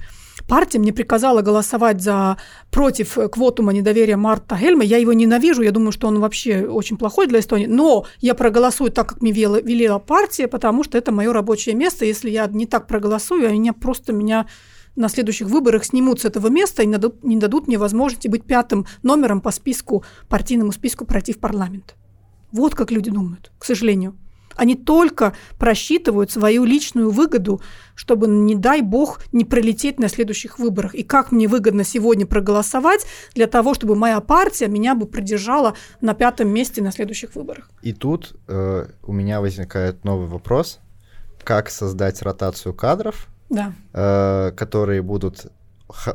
партия мне приказала голосовать за против квотума недоверия Марта Хельма. Я его ненавижу, я думаю, что он вообще очень плохой для Эстонии, но я проголосую так, как мне велела, велела партия, потому что это мое рабочее место. Если я не так проголосую, они просто меня на следующих выборах снимут с этого места и не дадут мне возможности быть пятым номером по списку, партийному списку пройти в парламент. Вот как люди думают, к сожалению. Они только просчитывают свою личную выгоду, чтобы, не дай бог, не пролететь на следующих выборах. И как мне выгодно сегодня проголосовать для того, чтобы моя партия меня бы продержала на пятом месте на следующих выборах. И тут э, у меня возникает новый вопрос. Как создать ротацию кадров, да. э, которые будут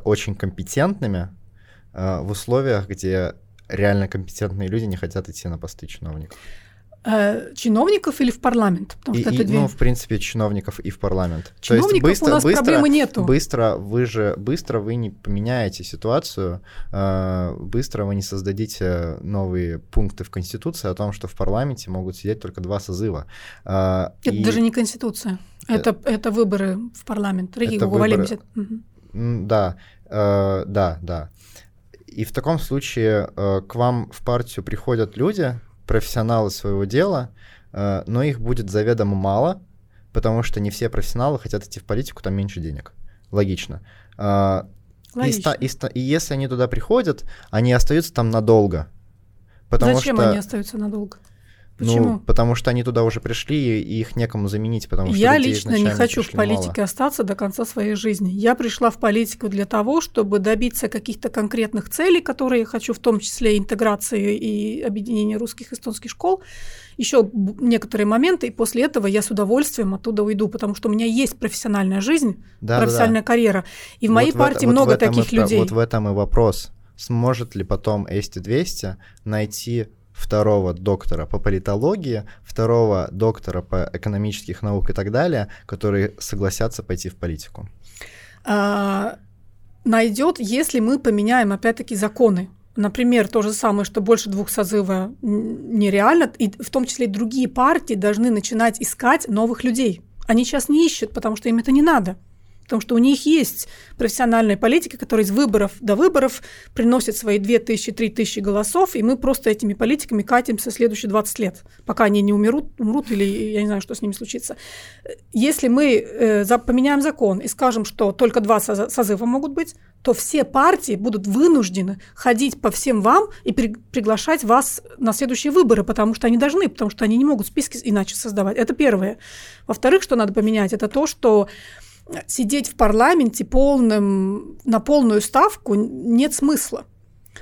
очень компетентными э, в условиях, где реально компетентные люди не хотят идти на посты чиновников? Э, чиновников или в парламент? Потому и, что это и, две... Ну, в принципе, чиновников и в парламент. Чиновников То есть быстро, у нас быстро, проблемы нету. Быстро вы же быстро вы не поменяете ситуацию, э, быстро вы не создадите новые пункты в Конституции о том, что в парламенте могут сидеть только два созыва. Э, это и... даже не Конституция. Это, это, это выборы в парламент. Это выборы... Угу. Да, э, да, да. И в таком случае э, к вам в партию приходят люди, профессионалы своего дела, э, но их будет заведомо мало, потому что не все профессионалы хотят идти в политику, там меньше денег. Логично. Э, Логично. И, и, и если они туда приходят, они остаются там надолго. Потому Зачем что... они остаются надолго? Почему? Ну, потому что они туда уже пришли, и их некому заменить, потому что Я лично не хочу в политике мало. остаться до конца своей жизни. Я пришла в политику для того, чтобы добиться каких-то конкретных целей, которые я хочу, в том числе интеграции и объединения русских и эстонских школ. Еще некоторые моменты, и после этого я с удовольствием оттуда уйду, потому что у меня есть профессиональная жизнь, да, профессиональная да, да. карьера. И в вот моей в партии это, много вот таких и, людей. Вот в этом и вопрос. Сможет ли потом ST200 найти второго доктора по политологии, второго доктора по экономических наук и так далее, которые согласятся пойти в политику? А, найдет, если мы поменяем опять-таки законы. Например, то же самое, что больше двух созыва нереально, и в том числе и другие партии должны начинать искать новых людей. Они сейчас не ищут, потому что им это не надо потому что у них есть профессиональная политика, которая из выборов до выборов приносит свои 2000-3000 тысячи и мы просто этими политиками катимся следующие 20 лет, пока они не умрут, умрут или я не знаю, что с ними случится. Если мы э, поменяем закон и скажем, что только два созыва могут быть, то все партии будут вынуждены ходить по всем вам и при, приглашать вас на следующие выборы, потому что они должны, потому что они не могут списки иначе создавать. Это первое. Во-вторых, что надо поменять, это то, что сидеть в парламенте полным, на полную ставку нет смысла.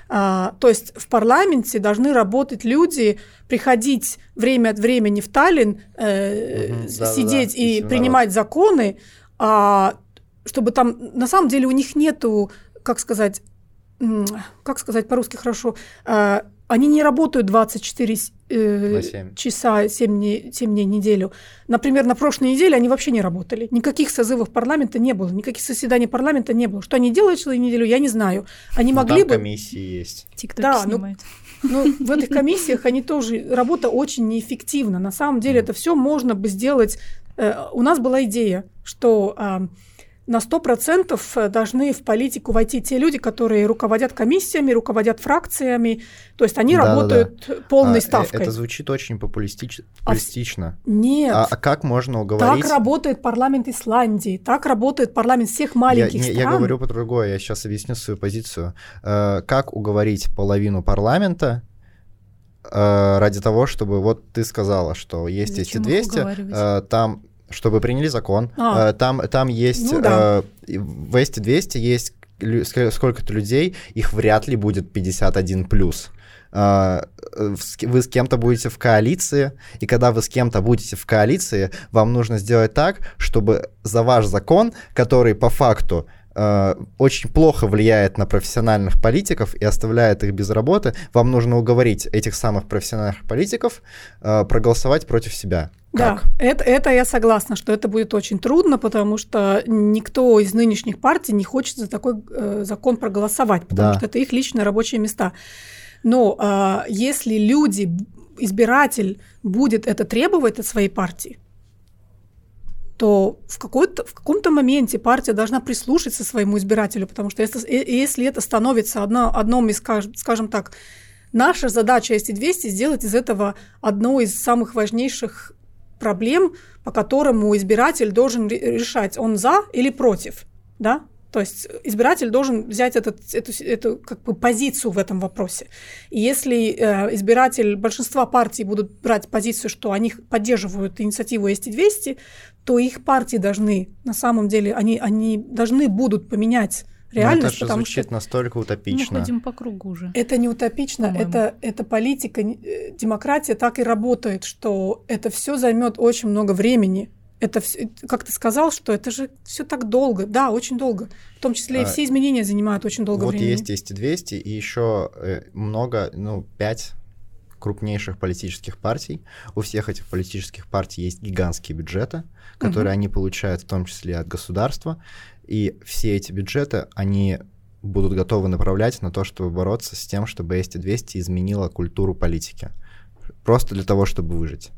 А, то есть в парламенте должны работать люди, приходить время от времени в Таллин, э, угу, сидеть да, и принимать народ. законы, а, чтобы там на самом деле у них нету, как сказать, как сказать по-русски хорошо, а, они не работают 24 э, 7. часа 7 дней, 7 дней неделю. Например, на прошлой неделе они вообще не работали. Никаких созывов парламента не было, никаких заседаний парламента не было. Что они делают целую неделю, я не знаю. Они Но могли там бы... комиссии есть. TikTok да, ну, ну, в этих комиссиях они тоже... Работа очень неэффективна. На самом деле это все можно бы сделать... Э, у нас была идея, что на 100% э, должны в политику войти те люди, которые руководят комиссиями, руководят фракциями, то есть они да, работают да, да. полной а, э, ставкой. Это звучит очень популистич... популистично. А, нет. А, а как можно уговорить... Так работает парламент Исландии, так работает парламент всех маленьких я, стран. Я говорю по другое, я сейчас объясню свою позицию. Э, как уговорить половину парламента ради того, чтобы вот ты сказала, что есть эти 200, там чтобы приняли закон. А. Э, там, там есть, ну, да. э, в Весте 200 есть сколько-то людей, их вряд ли будет 51 плюс. А, вы с кем-то будете в коалиции, и когда вы с кем-то будете в коалиции, вам нужно сделать так, чтобы за ваш закон, который по факту э, очень плохо влияет на профессиональных политиков и оставляет их без работы, вам нужно уговорить этих самых профессиональных политиков э, проголосовать против себя. Как? Да, это, это я согласна, что это будет очень трудно, потому что никто из нынешних партий не хочет за такой э, закон проголосовать, потому да. что это их личные рабочие места. Но э, если люди, избиратель будет это требовать от своей партии, то в, какой-то, в каком-то моменте партия должна прислушаться своему избирателю, потому что если, если это становится одно, одном из, скажем так, наша задача ST200 сделать из этого одно из самых важнейших проблем, по которому избиратель должен решать, он за или против, да? То есть избиратель должен взять этот, эту, эту как бы позицию в этом вопросе. И если э, избиратель большинства партий будут брать позицию, что они поддерживают инициативу ST200, то их партии должны, на самом деле, они, они должны будут поменять реальность. Но это же потому звучит что настолько утопично. Мы ходим по кругу уже. Это не утопично, это, это политика, э, демократия так и работает, что это все займет очень много времени это все, как ты сказал, что это же все так долго, да, очень долго. В том числе и а, все изменения занимают очень долго вот времени. Вот есть, есть 200 и еще э, много, ну, 5 крупнейших политических партий. У всех этих политических партий есть гигантские бюджеты, которые угу. они получают в том числе от государства. И все эти бюджеты, они будут готовы направлять на то, чтобы бороться с тем, чтобы ST200 изменила культуру политики. Просто для того, чтобы выжить.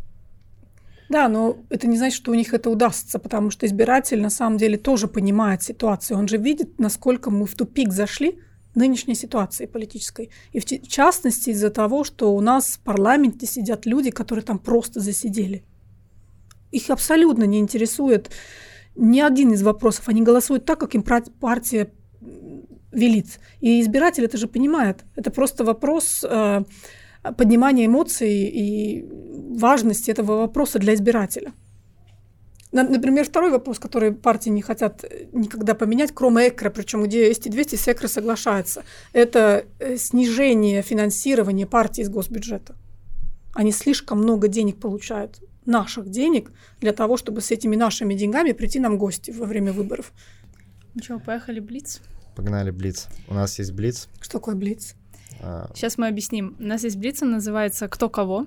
Да, но это не значит, что у них это удастся, потому что избиратель на самом деле тоже понимает ситуацию. Он же видит, насколько мы в тупик зашли нынешней ситуации политической. И в, частности из-за того, что у нас в парламенте сидят люди, которые там просто засидели. Их абсолютно не интересует ни один из вопросов. Они голосуют так, как им партия велит. И избиратель это же понимает. Это просто вопрос э, поднимания эмоций и важности этого вопроса для избирателя. Например, второй вопрос, который партии не хотят никогда поменять, кроме ЭКРа, причем где СТ-200 с ЭКРа соглашается, это э, снижение финансирования партии из госбюджета. Они слишком много денег получают, наших денег, для того, чтобы с этими нашими деньгами прийти нам гости во время выборов. Ну что, поехали Блиц? Погнали Блиц. У нас есть Блиц. Что такое Блиц? Сейчас мы объясним. У нас есть Блиц, он называется «Кто кого?».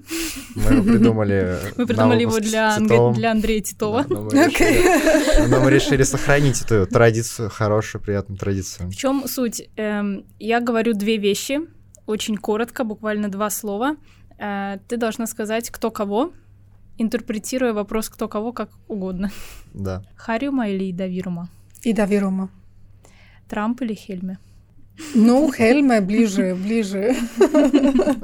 Мы придумали... Мы придумали его для, для Андрея Титова. но, мы решили, сохранить эту традицию, хорошую, приятную традицию. В чем суть? Эм, я говорю две вещи, очень коротко, буквально два слова. Э, ты должна сказать «кто кого», интерпретируя вопрос «кто кого» как угодно. Да. Хариума или Давирума? Давирума. Трамп или Хельме? Ну, Хельме ближе, ближе.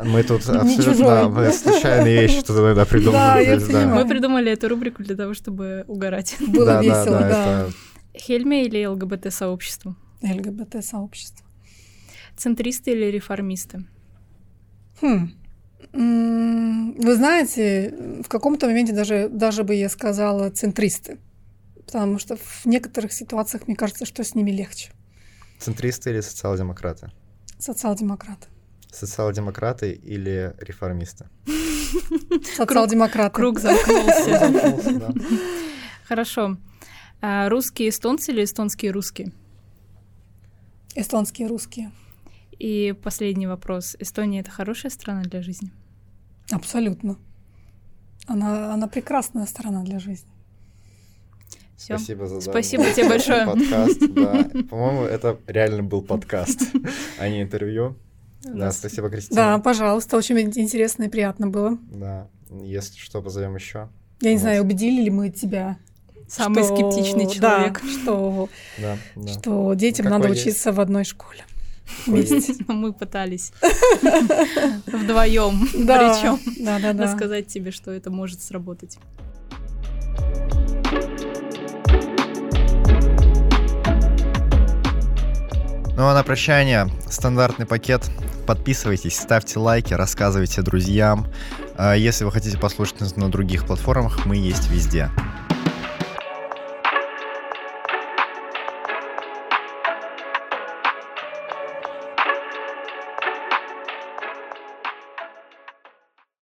Мы тут абсолютно случайные вещи тут иногда придумали. Да, я да. Мы придумали эту рубрику для того, чтобы угорать. Было да, весело, да. да. Это... Хельме или ЛГБТ-сообщество? ЛГБТ-сообщество. Центристы или реформисты? Хм. Вы знаете, в каком-то моменте даже, даже бы я сказала центристы, потому что в некоторых ситуациях мне кажется, что с ними легче. Центристы или социал-демократы? Социал-демократы. Социал-демократы или реформисты? Социал-демократы. Круг замкнулся. Хорошо. А русские эстонцы или эстонские русские? Эстонские русские. И последний вопрос. Эстония — это хорошая страна для жизни? Абсолютно. Она, она прекрасная страна для жизни. Все. Спасибо за Спасибо тебе большое. Подкаст, да. По-моему, это реально был подкаст, а не интервью. Да, спасибо, Кристина. Да, пожалуйста, очень интересно и приятно было. Да, если что, позовем еще. Я не знаю, убедили ли мы тебя Самый что, скептичный человек. Да, что, да, да. что детям ну, надо есть? учиться в одной школе. Вместе. Мы пытались вдвоем, причем рассказать тебе, что это может сработать. Ну а на прощание стандартный пакет. Подписывайтесь, ставьте лайки, рассказывайте друзьям. А если вы хотите послушать нас на других платформах, мы есть везде.